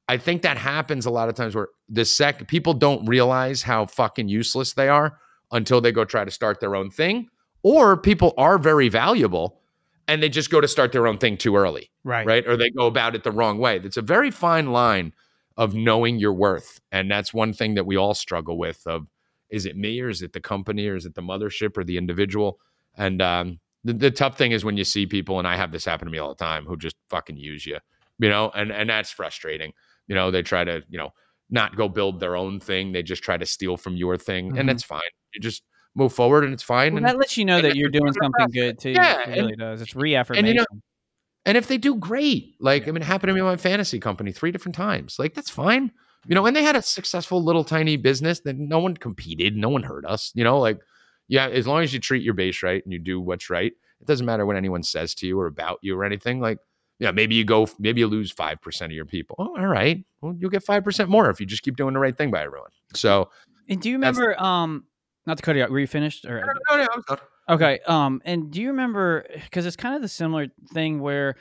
I think that happens a lot of times where the sec people don't realize how fucking useless they are until they go try to start their own thing, or people are very valuable and they just go to start their own thing too early, Right. right? Or they go about it the wrong way. It's a very fine line of knowing your worth, and that's one thing that we all struggle with. Of is it me or is it the company or is it the mothership or the individual? And um, the, the tough thing is when you see people, and I have this happen to me all the time, who just fucking use you, you know, and and that's frustrating. You know, they try to, you know, not go build their own thing. They just try to steal from your thing, Mhm. and that's fine. You just move forward, and it's fine. Well, and, that lets you know that you're doing part of the something good too. Yeah, it and- really does. It's reaffirmation. and if they do great, like I mean, it happened to me in my fantasy company three different times. Like that's fine, you know. And they had a successful little tiny business that no one competed, no one hurt us, you know. Like, yeah, as long as you treat your base right and you do what's right, it doesn't matter what anyone says to you or about you or anything. Like, yeah, maybe you go, maybe you lose five percent of your people. Oh, all right, well, you'll get five percent more if you just keep doing the right thing by everyone. So, and do you remember? Um, not to cut you out. Were you finished? Or no, no, I'm done. Okay. Um, and do you remember? Because it's kind of the similar thing where,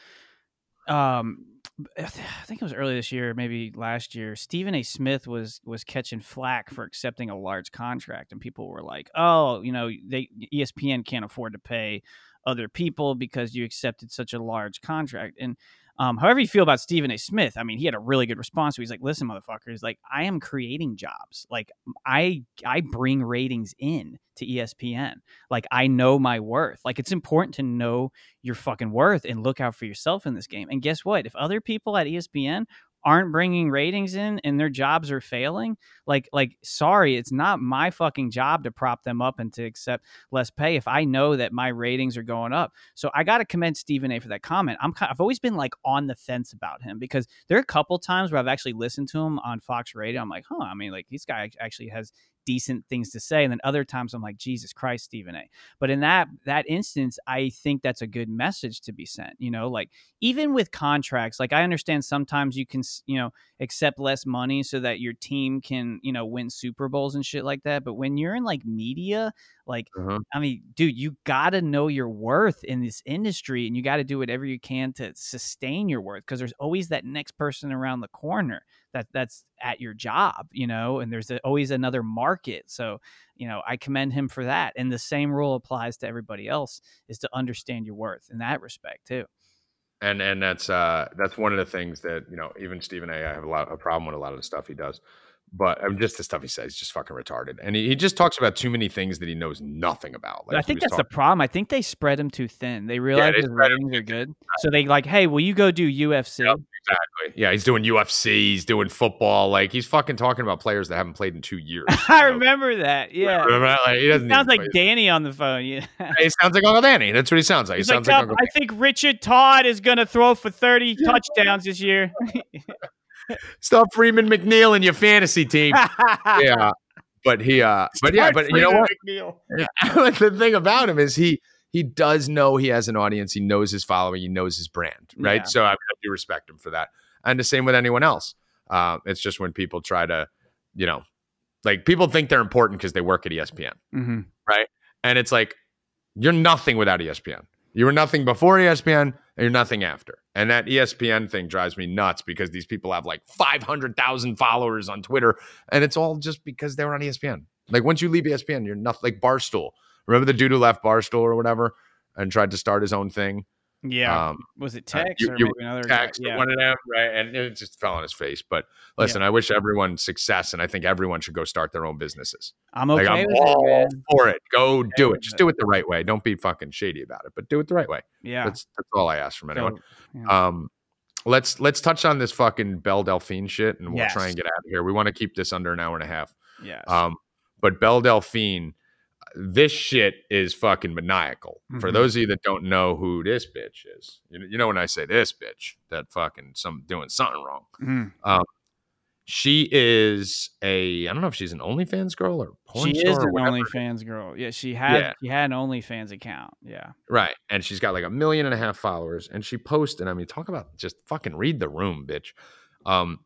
um, I th- I think it was early this year, maybe last year. Stephen A. Smith was was catching flack for accepting a large contract, and people were like, "Oh, you know, they ESPN can't afford to pay other people because you accepted such a large contract." And um, however you feel about Stephen A. Smith, I mean, he had a really good response. He's like, "Listen, motherfuckers, like I am creating jobs. Like I I bring ratings in to ESPN. Like I know my worth. Like it's important to know your fucking worth and look out for yourself in this game. And guess what? If other people at ESPN aren't bringing ratings in and their jobs are failing, like like sorry, it's not my fucking job to prop them up and to accept less pay if I know that my ratings are going up. So I got to commend Stephen A for that comment. I'm I've always been like on the fence about him because there are a couple times where I've actually listened to him on Fox Radio. I'm like, huh, I mean, like this guy actually has decent things to say and then other times i'm like jesus christ stephen a. But in that that instance i think that's a good message to be sent you know like even with contracts like i understand sometimes you can you know accept less money so that your team can you know win super bowls and shit like that but when you're in like media like Uh-huh. I mean, dude, you got to know your worth in this industry and you got to do whatever you can to sustain your worth because there's always that next person around the corner that that's at your job, you know, and there's always another market. So, you know, I commend him for that. And the same rule applies to everybody else is to understand your worth in that respect too. and and that's uh that's one of the things that you know even Stephen A. I have a lot a problem with a lot of the stuff he does, but um, just the stuff he says just fucking retarded, and he, he just talks about too many things that he knows nothing about. But I think that's the problem. I think they spread him too thin. They realize they his ratings are good. So they like, hey, will you go do UFC? Yep. exactly. Yeah, he's doing UFC, he's doing football, like he's fucking talking about players that haven't played in two years. I know? remember that. Yeah. Remember that? Like, he doesn't Sounds like Danny on the phone. Yeah. He sounds like Uncle Danny. That's what he sounds like. He's he sounds like "Yup, Uncle I think Richard Todd is going to throw for 30 touchdowns this year. Stop Freeman McNeil in your fantasy team. yeah, but he, uh, but yeah, but you know what? But the thing about him is he he does know he has an audience. He knows his following. He knows his brand, right? Yeah. So I, I do respect him for that. And the same with anyone else. Uh, it's just when people try to, you know, like people think they're important because they work at ESPN, hmm and it's like you're nothing without ESPN. You were nothing before ESPN, and you're nothing after. And that ESPN thing drives me nuts because these people have like 500,000 followers on Twitter, and it's all just because they were on ESPN. Like once you leave ESPN, you're nothing. Like Barstool. Remember the dude who left Barstool or whatever and tried to start his own thing? Yeah. Um, was it uh, you- or you- maybe another text Yeah. one of them, right? And it just fell on his face. But listen, I wish everyone success, and I think everyone should go start their own businesses. I'm okay like I'm with all it, for it. Go do it. Just it. do it the right way. Don't be fucking shady about it, but do it the right way. Yeah. That's that's all I ask from anyone. So, yeah. Um, let's let's touch on this fucking Belle Delphine shit, and we'll try and get out of here. We want to keep this under an hour and a half. yes. Um, but Belle Delphine, this shit is fucking maniacal. For Mhm. those of you that don't know who this bitch is, you know, you know when I say this bitch, that fucking some doing something wrong. Mm. She is a I don't know if she's an OnlyFans girl or porn She is an. OnlyFans girl. Yeah, she had Yeah. she had an OnlyFans account. Yeah. Right. And she's got like a million and a half followers. And she posted, I mean, talk about just fucking read the room, bitch. Um,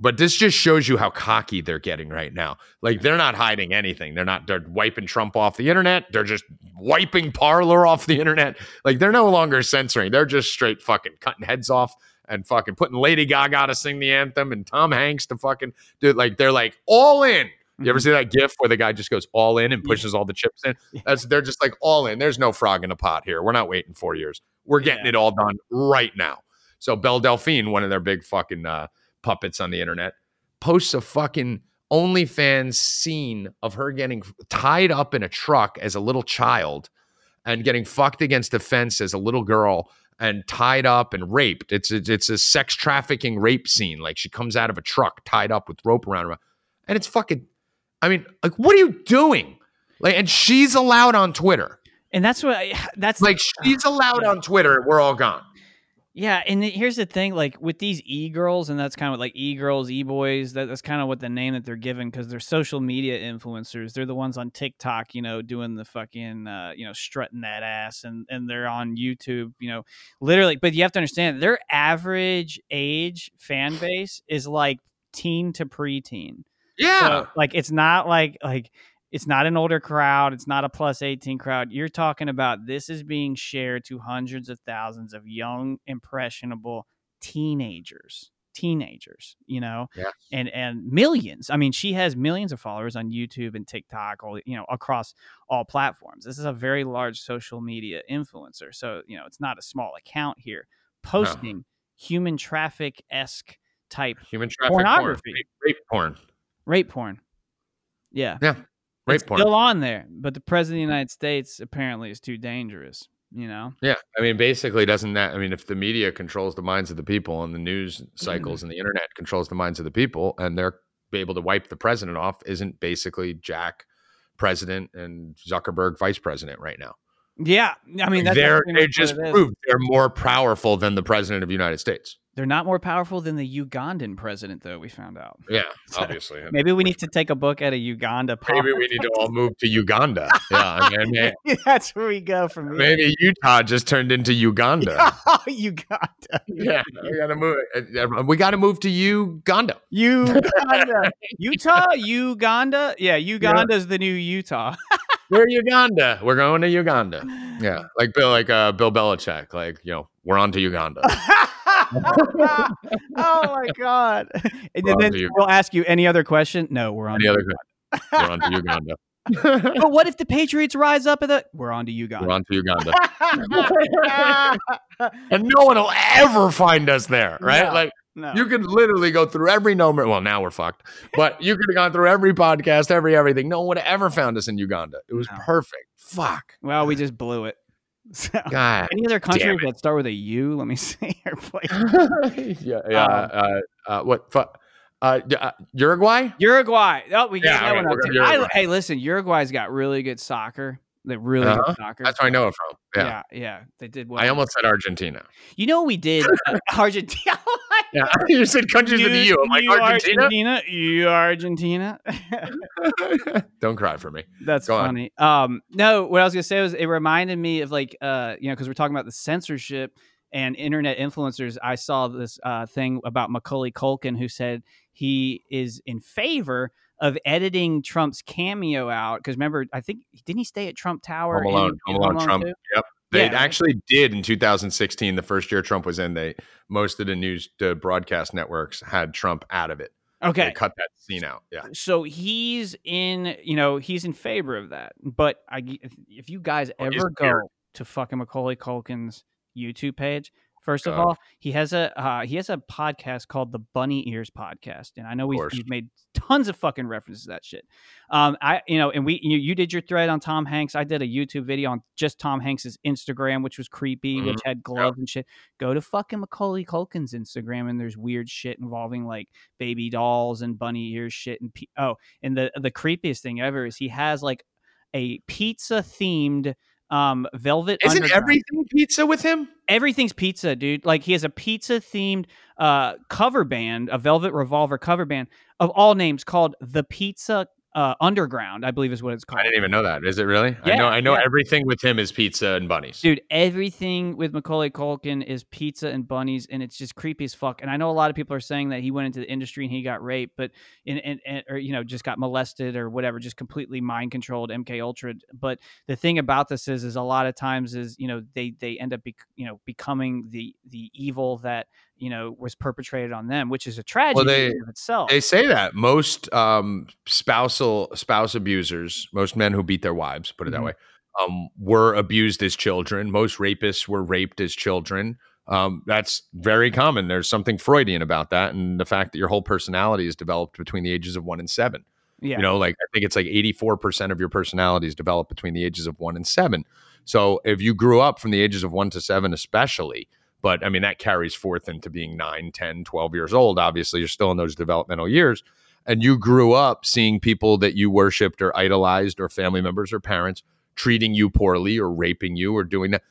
but this just shows you how cocky they're getting right now. Like they're not hiding anything. They're not they're wiping Trump off the internet. They're just wiping Parler off the internet. Like they're no longer censoring. They're just straight fucking cutting heads off and fucking putting Lady Gaga to sing the anthem and Tom Hanks to fucking do like they're like all in. You ever Mhm. see that gif where the guy just goes all in and pushes all the chips in? That's they're just like all in. There's no frog in a pot here. We're not waiting four years. We're getting Yeah. it all done right now. So Belle Delphine, one of their big fucking uh, puppets on the internet, posts a fucking OnlyFans scene of her getting tied up in a truck as a little child and getting fucked against the fence as a little girl and tied up and raped. It's a, it's a sex trafficking rape scene. Like she comes out of a truck tied up with rope around her, and it's fucking. I mean, like, what are you doing? Like, and she's allowed on Twitter. And that's what I, that's Like, she's allowed on Twitter. We're all gone. Yeah, and here's the thing: like with these e girls, and that's kind of like e girls, e boys. That, that's kind of what the name that they're given because they're social media influencers. They're the ones on TikTok, you know, doing the fucking, uh, you know, strutting that ass, and and they're on YouTube, you know, literally. But you have to understand their average age fan base is like teen to preteen. Yeah. So, like it's not like like it's not an older crowd, it's not a plus 18 crowd. You're talking about this is being shared to hundreds of thousands of young impressionable teenagers. Teenagers, you know, and and millions. I mean, she has millions of followers on YouTube and TikTok, all you know, across all platforms. This is a very large social media influencer, so you know, it's not a small account here. Posting human traffic esque type Human traffic porn. Pornography. Rape, rape porn. rape porn. Yeah yeah, It's still on there, but the president of the United States apparently is too dangerous. You know, Yeah, I mean, basically, doesn't that? I mean, if the media controls the minds of the people and the news cycles mm-hmm. and the internet controls the minds of the people, and they're able to wipe the president off, isn't basically Jack president and Zuckerberg vice president right now? yeah. I mean, that's they're they just proved they're more powerful than the president of the United States. They're not more powerful than the Ugandan president, though. We found out. Yeah, So, obviously. Maybe we need to take a book at a Uganda. Maybe we need to all move to Uganda. Yeah, I mean, That's where we go from here. maybe Utah just turned into Uganda. Uganda. yeah, we gotta move. uh, We gotta move to Uganda. Uganda. Utah, Uganda. Yeah, Uganda's the new Utah. We're Uganda. We're going to Uganda. Yeah, like Bill, like uh, Bill Belichick. Like you know, we're on to Uganda. oh my god! And We're on then to we'll ask you any other question. No, we're on. Any other? We're on to Uganda. But what if the Patriots rise up at the? We're on to Uganda. We're on to Uganda, and no one will ever find us there, right? No. Like no. you could literally go through every number. Well, now we're fucked, but you could have gone through every podcast, every everything. No one would have ever found us in Uganda. It was No. perfect. Fuck, well, we just blew it. So, God. any other countries that start with a U? Let me see yeah, yeah. Um, uh, uh, what? Fu- uh, uh, Uruguay? Uruguay. Oh, we got Yeah, that okay, one up too. I- hey, listen, Uruguay's got really good soccer. They really Uh-huh. good soccer. That's where I know it from. Yeah. Yeah, yeah, they did well. I almost said Argentina. You know we did? Argentina. Yeah, you said countries in the EU. I'm like you Argentina. Argentina. You Argentina. Don't cry for me. That's Go funny. Um, no, what I was gonna say was it reminded me of like uh, you know, because we're talking about the censorship and internet influencers. I saw this uh thing about Macaulay Culkin who said he is in favor of editing Trump's cameo out because remember, I think didn't he stay at Trump Tower? Home Alone. Home Alone. Trump. too? Yep. They Yeah. actually did in 2016, the first year Trump was in. They most of the news the broadcast networks had Trump out of it. They Okay. cut that scene out. Yeah. So he's in, you know, he's in favor of that. But I, if, if you guys Well, ever go to fucking Macaulay Culkin's YouTube page, first of God. all, he has a uh, he has a podcast called the Bunny Ears Podcast, and I know we've, we've made tons of fucking references to that shit. Um, I you know, and we you, you did your thread on Tom Hanks. I did a YouTube video on just Tom Hanks's Instagram, which was creepy, which Mm-hmm. had gloves and shit. Go to fucking Macaulay Culkin's Instagram, and there's weird shit involving like baby dolls and bunny ears shit and pe- oh, and the the creepiest thing ever is he has like a pizza themed um velvet Isn't Underground. everything pizza with him? everything's pizza dude like he has a pizza themed uh cover band a velvet revolver cover band of all names called the pizza uh underground i believe is what it's called I didn't even know that. Is it really? I know. I know yeah. everything with him is pizza and bunnies. Dude, everything with Macaulay Culkin is pizza and bunnies, and it's just creepy as fuck. And I know a lot of people are saying that he went into the industry and he got raped, but in, in, in- or you know just got molested or whatever, just completely mind controlled MK Ultra. But the thing about this is, is a lot of times is you know they they end up bec you know becoming the the evil that you know was perpetrated on them, which is a tragedy they- in of itself. They say that most um, spousal spouse abusers, most men who beat their wives, put it that Mhm. way, um, were abused as children. Most rapists were raped as children. Um, that's very common. There's something Freudian about that, and the fact that your whole personality is developed between the ages of one and seven. yeah, You know, like I think it's like 84% of your personality is developed between the ages of one and seven. So if you grew up from the ages of one to seven, especially, but I mean, that carries forth into being 9, 10, 12 years old. Obviously, you're still in those developmental years. And you grew up seeing people that you worshiped or idolized, or family members or parents treating you poorly or raping you or doing that.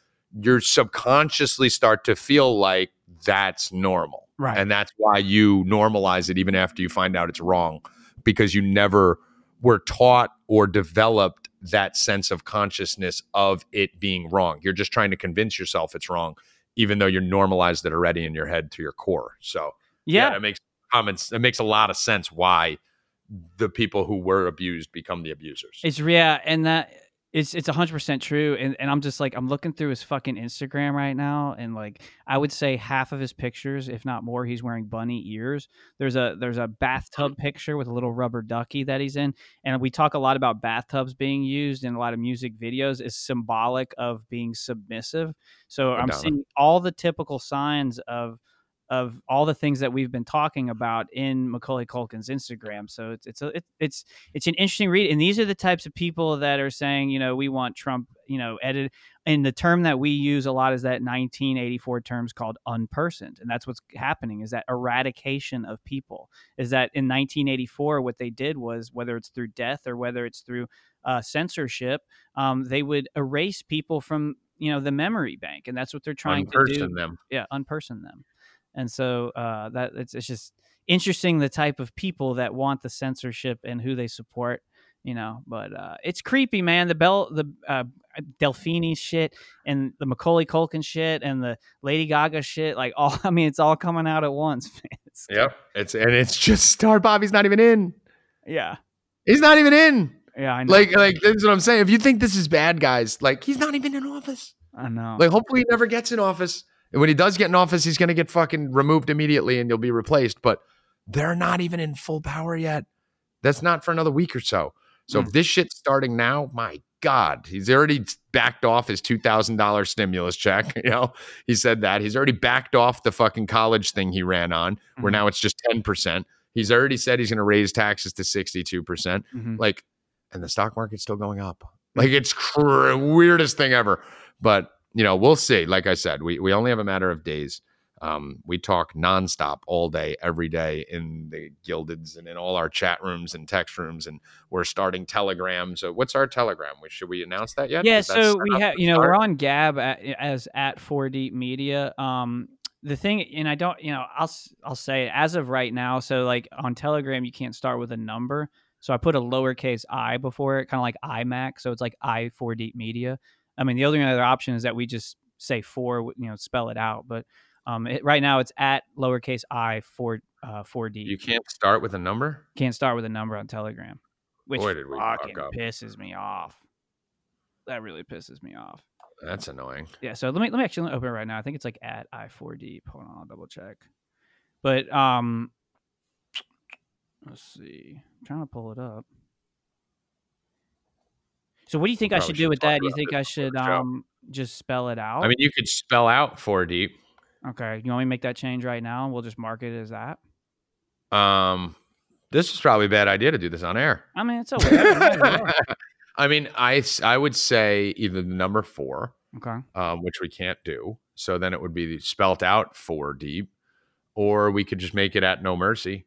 You're subconsciously start to feel like that's normal. Right. And that's why you normalize it even after you find out it's wrong because you never were taught or developed that sense of consciousness of it being wrong. You're just trying to convince yourself it's wrong, even though you're normalized it already in your head to your core. So yeah, it makes comments. It makes a lot of sense why the people who were abused become the abusers. It's yeah, and that it's it's hundred percent true. And and I'm just like I'm looking through his fucking Instagram right now, and like I would say half of his pictures, if not more, he's wearing bunny ears. There's a there's a bathtub picture with a little rubber ducky that he's in, and we talk a lot about bathtubs being used in a lot of music videos is symbolic of being submissive. So I'm seeing all the typical signs of of all the things that we've been talking about in Macaulay Culkin's Instagram. So it's it's a, it, it's it's an interesting read, and these are the types of people that are saying, you know, we want Trump, you know, edit. And the term that we use a lot is that 1984 terms called unpersoned, and that's what's happening is that eradication of people. Is that in 1984 what they did was whether it's through death or whether it's through uh, censorship, um, they would erase people from you know the memory bank, and that's what they're trying to do Unperson them. yeah unperson them and so uh that it's, it's just interesting the type of people that want the censorship and who they support you know but uh it's creepy man the bell the uh delphine shit and the macaulay culkin shit and the lady gaga shit like all i mean it's all coming out at once man. It's, Yep. It's and it's just Star Bobby's not even in. yeah He's not even in. yeah i know Like like this is what I'm saying. If you think this is bad, guys, like he's not even in office. i know Like hopefully he never gets in office. And when he does get in office, he's gonna get fucking removed immediately and you'll be replaced. But they're not even in full power yet. That's not for another week or so. So if this shit's starting now, my God, he's already backed off his two thousand dollars stimulus check. You know, he said that he's already backed off the fucking college thing he ran on, where Mhm. now it's just ten percent. He's already said he's going to raise taxes to sixty-two percent. Mhm. Like, and the stock market's still going up. Like, it's cr- weirdest thing ever. But you know, we'll see. Like I said, we we only have a matter of days. Um, we talk nonstop all day, every day in the Guildeds and in all our chat rooms and text rooms, and we're starting telegrams. So what's our telegram? We- Should we announce that yet? Yeah, so we have, you know, start? we're on Gab at, as at 4D Media. Um, the thing, and I don't, you know, I'll I'll say as of right now. So like on Telegram, you can't start with a number. So I put a lowercase i before it, kind of like iMac. So it's like i 4D Media. I mean, the only other option is that we just say four, you know, spell it out. But um, it, right now it's at lowercase i four uh, 4D. You can't start with a number. can't start with a number on Telegram, which Boy, did we fucking pisses me off. That really pisses me off. That's annoying. Yeah, so let me let me actually open it right now. I think it's like at i four d. Hold on, I'll double check. But um let's see. I'm trying to pull it up. So what do you think I Probably should should do with that? Do you think I should um just spell it out? I mean, you could spell out four deep. okay, you want me to make that change right now and we'll just mark it as that? Um, this is probably a bad idea to do this on air. I mean, it's a whatever. might as well. I mean, I I would say either the number four, Okay. um, which we can't do. So then it would be spelt out four deep, or we could just make it at no mercy.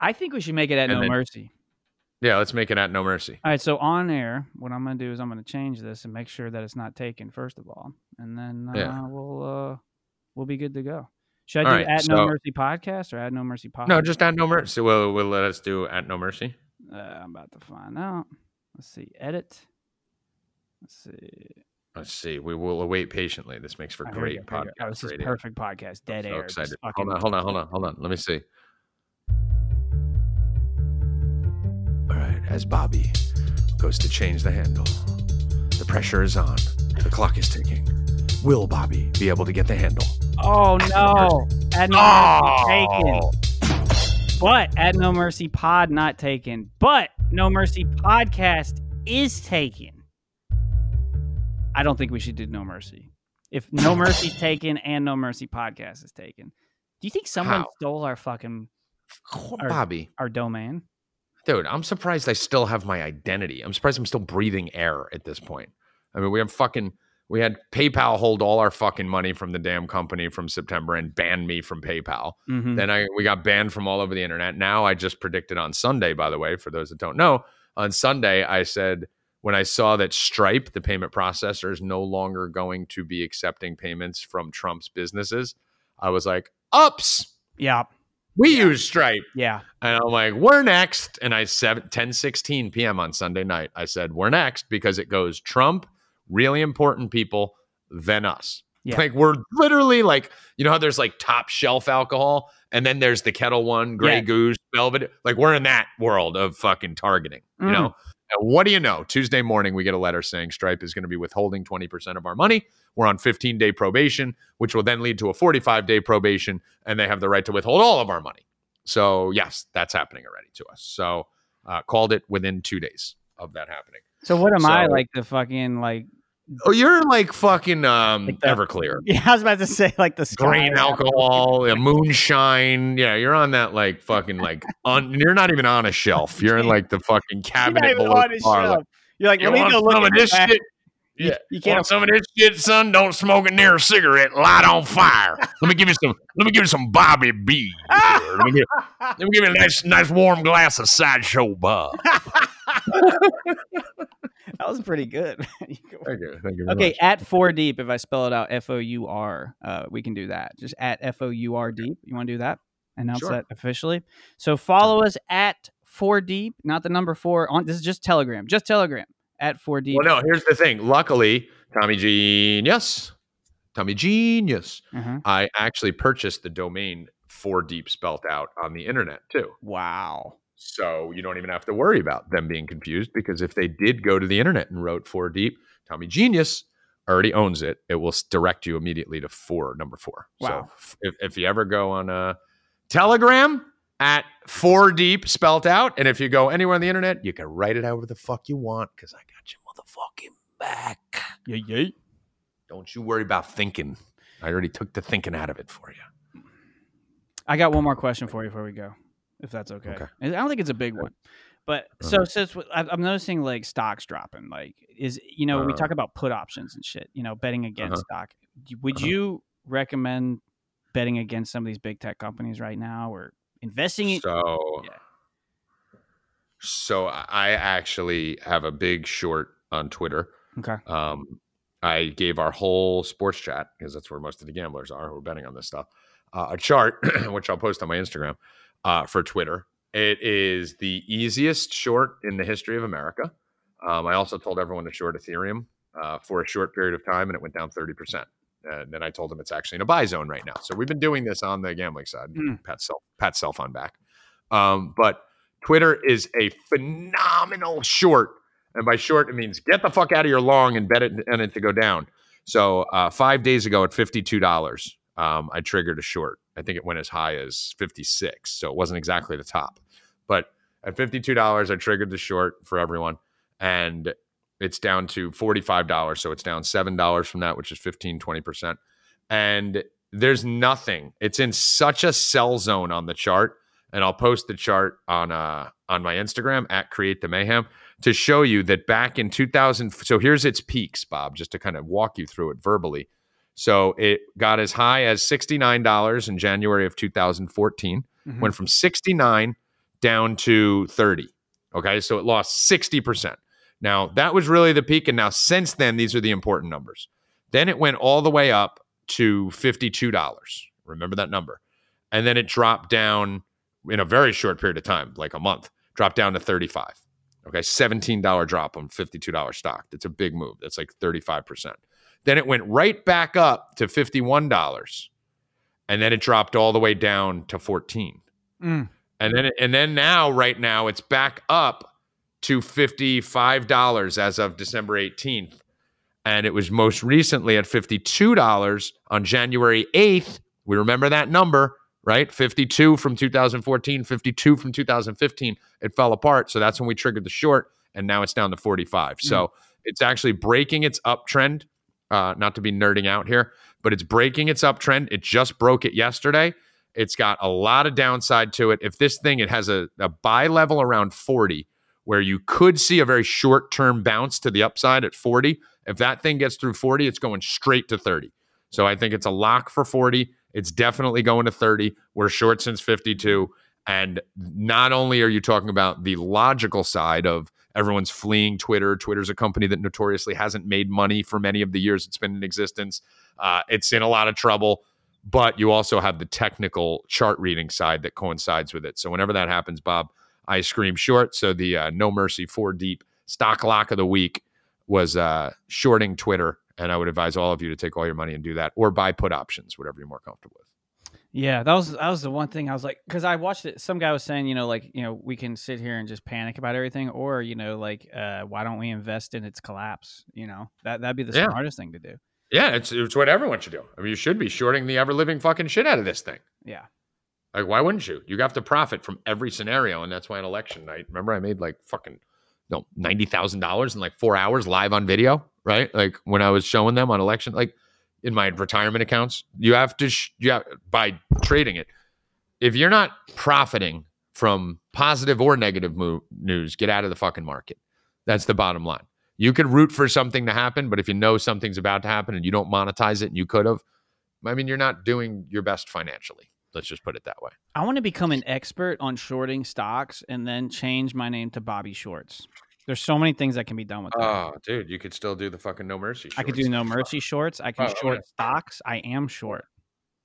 I think we should make it at And No then- Mercy. Yeah, let's make it at No Mercy. All right, so on air, what I'm gonna do is I'm gonna change this and make sure that it's not taken first of all, and then uh, Yeah. we'll uh, we'll be good to go. Should I All do right, at No Mercy podcast or at No Mercy podcast? No, just at No Mercy. Will will let us do at No Mercy. Uh, I'm about to find out. Let's see. Edit. Let's see. Let's see. We will await patiently. This makes for we great go, here we podcast. Oh, this is radio. perfect podcast. Dead so air. just excited. Hold on, hold on, hold on, hold on. Let me see. As Bobby goes to change the handle, the pressure is on. The clock is ticking. Will Bobby be able to get the handle? Oh no! At No Mercy oh. taken. But at No Mercy Pod not taken. But No Mercy Podcast is taken. I don't think we should do No Mercy. If No Mercy's taken and No Mercy Podcast is taken, do you think someone How? stole our fucking Or- Bobby, our domain? Dude, I'm surprised I still have my identity. I'm surprised I'm still breathing air at this point. I mean, we have fucking we had PayPal hold all our fucking money from the damn company from September and ban me from PayPal. Mm-hmm. Then I we got banned from all over the internet. Now I just predicted on Sunday, by the way, for those that don't know, on Sunday I said when I saw that Stripe, the payment processor, is no longer going to be accepting payments from Trump's businesses, I was like, "Ups, Yeah, we use Stripe." yeah. And I'm like, "We're next." And I said 10 16 p.m. on Sunday night, I said, "We're next" because it goes Trump, really important people, then us. Yeah. Like we're literally like, you know how there's like top shelf alcohol, and then there's the Ketel One, Grey Yeah. Goose, Velvet. Like we're in that world of fucking targeting. You Mm. know. What do you know? Tuesday morning, we get a letter saying Stripe is going to be withholding 20% of our money. We're on 15 day probation, which will then lead to a 45 day probation, and they have the right to withhold all of our money. So, yes, that's happening already to us. So, uh, called it within two days of that happening. So what am I like the fucking like? Oh, you're like fucking um, Like the- Everclear. Yeah, I was about to say like the sky grain alcohol, uh, moonshine. Yeah, you're on that like fucking like on. You're not even on a shelf. You're in like the fucking cabinet below the bar. You're like, You let me go look some at of this back. shit? You, Yeah. you can't some of this shit, son? Don't smoke it near a cigarette. Light on fire. Let me give you some. Let me give you some Bobby B. Let me give, let me give you a nice, nice warm glass of sideshow Bob. That was pretty good. You Thank you. Thank you. very okay, much. at four deep. If I spell it out, F O U R, uh, we can do that. Just at F O U R deep. You want to do that? Announce Sure. that officially. So follow us at four deep, not the number four. On this is just Telegram, just Telegram at four deep. Well, no. Here's the thing. Luckily, Tommy Genius, Tommy Genius. Uh-huh. I actually purchased the domain for Deep spelt out on the internet too. Wow. So you don't even have to worry about them being confused because if they did go to the internet and wrote four deep, Tommy Genius already owns it. It will direct you immediately to four, number four. Wow. So if, if you ever go on a Telegram at four deep spelt out, and if you go anywhere on the internet, you can write it however the fuck you want because I got you motherfucking back. Yeah, yeah. Don't you worry about thinking. I already took the thinking out of it for you. I got one more question for you before we go, if that's okay. Okay. I don't think it's a big one, but Uh-huh. so since w- I- I'm noticing like stocks dropping, like is you know we Uh-huh. talk about put options and shit, you know, betting against stock. Would Uh-huh. you recommend betting against some of these big tech companies right now, or investing in? So, Yeah. so I actually have a big short on Twitter. Okay. Um, I gave our whole sports chat because that's where most of the gamblers are who are betting on this stuff. Uh, a chart which I'll post on my Instagram uh, for Twitter. It is the easiest short in the history of America. Um, I also told everyone to short Ethereum uh, for a short period of time, and it went down thirty percent. And then I told them it's actually in a buy zone right now. So we've been doing this on the gambling side. Mm. Pat self pat self on back. Um, but Twitter is a phenomenal short. And by short, it means get the fuck out of your long and bet it and it to go down. So uh, five days ago at $52, um, I triggered a short. I think it went as high as 56. So it wasn't exactly the top. But at $52, I triggered the short for everyone. And it's down to $45. So it's down $7 from that, which is 15, 20%. And there's nothing. It's in such a sell zone on the chart. And I'll post the chart on uh on my Instagram at create the mayhem to show you that back in 2000 so here's its peaks bob just to kind of walk you through it verbally so it got as high as $69 in january of 2014 Mhm. went from 69 down to 30 Okay. So it lost 60%. Now, that was really the peak. And now, since then, these are the important numbers. Then it went all the way up to $52. Remember that number. And then it dropped down in a very short period of time, like a month, dropped down to 35. Okay, $17 drop on $52 stock. That's a big move. That's like 35%. Then it went right back up to $51. And then it dropped all the way down to 14. Mm. And then and then now right now it's back up to $55 as of December 18th. And it was most recently at $52 on January 8th. We remember that number, right? 52 from 2014, 52 from 2015. It fell apart. So that's when we triggered the short. And now it's down to 45. So it's actually breaking its uptrend. Uh, not to be nerding out here, but it's breaking its uptrend. It just broke it yesterday. It's got a lot of downside to it. If this thing, it has a, a buy level around 40, where you could see a very short term bounce to the upside at 40. If that thing gets through 40, it's going straight to 30. So I think it's a lock for 40. It's definitely going to 30. We're short since 52. And not only are you talking about the logical side of everyone's fleeing Twitter, Twitter's a company that notoriously hasn't made money for many of the years it's been in existence. Uh, it's in a lot of trouble, but you also have the technical chart reading side that coincides with it. So whenever that happens, Bob, I scream short. So the uh, No Mercy four deep stock lock of the week was uh, shorting Twitter. And I would advise all of you to take all your money and do that or buy put options, whatever you're more comfortable with. Yeah, that was that was the one thing I was like, because I watched it. Some guy was saying, you know, like you know, we can sit here and just panic about everything, or you know, like uh, why don't we invest in its collapse? You know, that that'd be the Yeah. smartest thing to do. Yeah, it's, it's what everyone should do. I mean, you should be shorting the ever living fucking shit out of this thing. Yeah, Like, why wouldn't you? You have to profit from every scenario, and that's why on election night, remember, I made like fucking no ninety thousand dollars in like four hours live on video, right? Like when I was showing them on election, like in my retirement accounts, you have to sh- you have, by trading it. If you're not profiting from positive or negative mo- news, get out of the fucking market. That's the bottom line. You could root for something to happen, but if you know something's about to happen and you don't monetize it, and you could have, I mean, you're not doing your best financially. Let's just put it that way. I want to become an expert on shorting stocks and then change my name to Bobby Shorts. There's so many things that can be done with that. Oh, dude, you could still do the fucking no mercy. I could do no mercy shorts. I can Oh, short okay. stocks. I am short.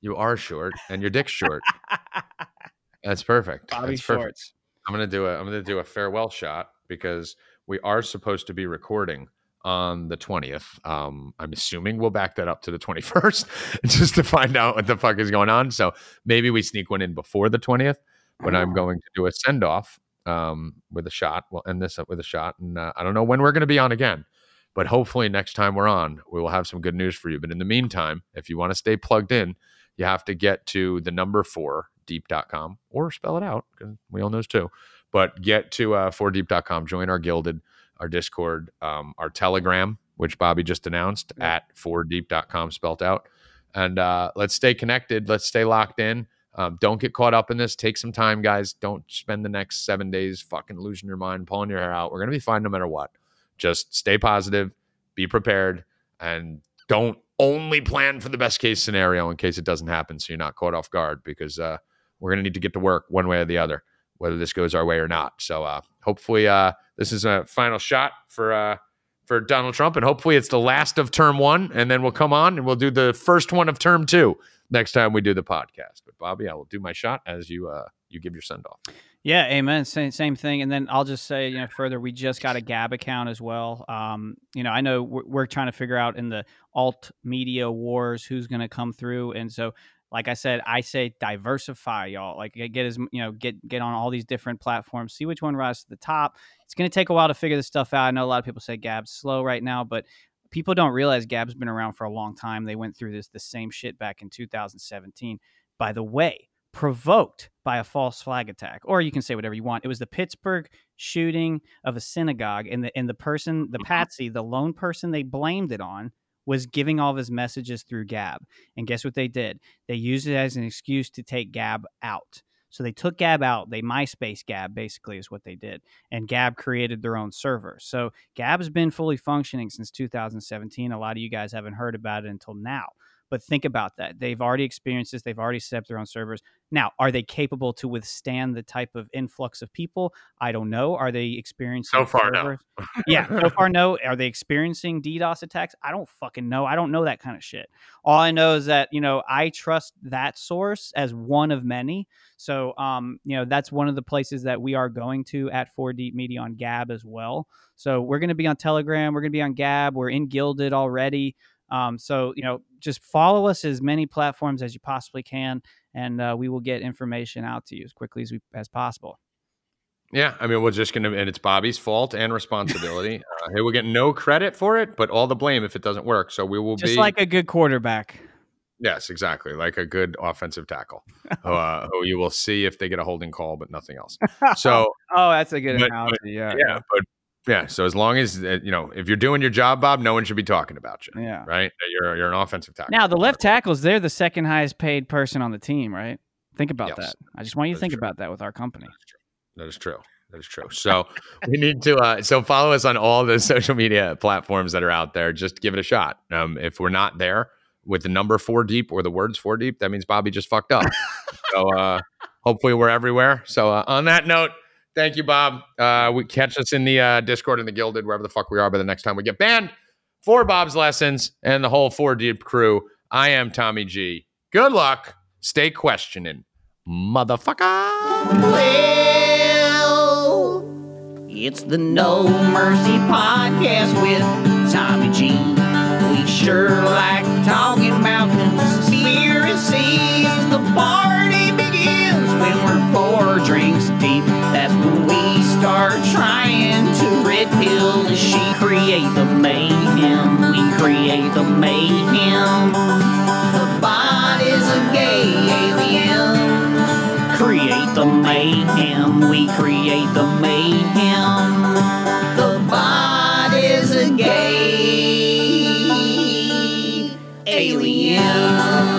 You are short, and your dick's short. That's perfect. Bobby That's perfect. Shorts. I'm gonna do a I'm gonna do a farewell shot because we are supposed to be recording on the 20th. Um, I'm assuming we'll back that up to the 21st just to find out what the fuck is going on. So maybe we sneak one in before the 20th, but I'm going to do a send off um, with a shot. We'll end this up with a shot, and uh, I don't know when we're going to be on again. But hopefully, next time we're on, we will have some good news for you. But in the meantime, if you want to stay plugged in, you have to get to the number four deep.com or spell it out because we all knows too. But get to uh, 4deep.com, join our Guilded, our Discord, um, our Telegram, which Bobby just announced Yeah. at 4deep.com, spelt out. And uh, let's stay connected. Let's stay locked in. Um, don't get caught up in this. Take some time, guys. Don't spend the next seven days fucking losing your mind, pulling your hair out. We're to be fine no matter what. Just stay positive, be prepared, and don't only plan for the best case scenario in case it doesn't happen so you're not caught off guard because uh, we're to need to get to work one way or the other, whether this goes our way or not. So uh, hopefully, uh, this is a final shot for. For Donald Trump, and hopefully it's the last of term one, and then we'll come on and we'll do the first one of term two next time we do the podcast. But Bobby, I will do my shot as you uh you give your send off. Yeah, amen. Same same thing. And then I'll just say, you know, further, we just got a Gab account as well. Um, you know, I know we're, we're trying to figure out in the alt media wars who's going to come through, and so, like I said, I say diversify, y'all. Like get, get as you know, get get on all these different platforms, see which one rises to the top. It's going to take a while to figure this stuff out. I know a lot of people say Gab's slow right now, but people don't realize Gab's been around for a long time. They went through this the same shit back in 2017. By the way, provoked by a false flag attack, or you can say whatever you want. It was the Pittsburgh shooting of a synagogue, and the and the person, the mm-hmm. patsy, the lone person they blamed it on was giving all of his messages through Gab. And guess what they did? They used it as an excuse to take Gab out. So they took Gab out. They MySpace Gab basically is what they did, and Gab created their own server. So Gab's been fully functioning since 2017. A lot of you guys haven't heard about it until now. But think about that. They've already experienced this. They've already set up their own servers. Now, are they capable to withstand the type of influx of people? I don't know. Are they experiencing So far, no. yeah, so far no. Are they experiencing DDoS attacks? I don't fucking know. I don't know that kind of shit. All I know is that you know I trust that source as one of many. So um, you know that's one of the places that we are going to at Four Deep Media on Gab as well. So we're going to be on Telegram. We're going to be on Gab. We're in Guilded already. Um, so you know just follow us as many platforms as you possibly can, and uh, we will get information out to you as quickly as we as possible. Yeah, I mean, we're just gonna, and it's Bobby's fault and responsibility. uh, he will get no credit for it, but all the blame if it doesn't work. So we will Just be like a good quarterback. yes, exactly, like a good offensive tackle, who, uh, who you will see if they get a holding call, but nothing else. So oh, that's a good But- analogy. yeah, yeah, but yeah, so as long as uh, you know, if you're doing your job, Bob, no one should be talking about you, yeah. right? You're you're an offensive tackle. Now the left tackles, they're the second highest paid person on the team, right? Think about Yes. that. I just want you to think true. about that with our company. That is true. That is true. So we need to. Uh, so follow us on all the social media platforms that are out there. Just give it a shot. Um, if we're not there with the number four deep or the words four deep, that means Bobby just fucked up. so uh, hopefully we're everywhere. So uh, on that note, thank you, Bob. Uh, we catch us in the uh, Discord and the Guilded wherever the fuck we are. By the next time we get banned for Bob's lessons and the whole four deep crew. I am Tommy G. Good luck. Stay questioning, motherfucker. Well, it's the No Mercy Podcast with Tommy G. We sure like talking red pill the sheet. Create the mayhem. We create the mayhem. The bot is a gay alien create the mayhem. We create the mayhem. The bot is a gay alien.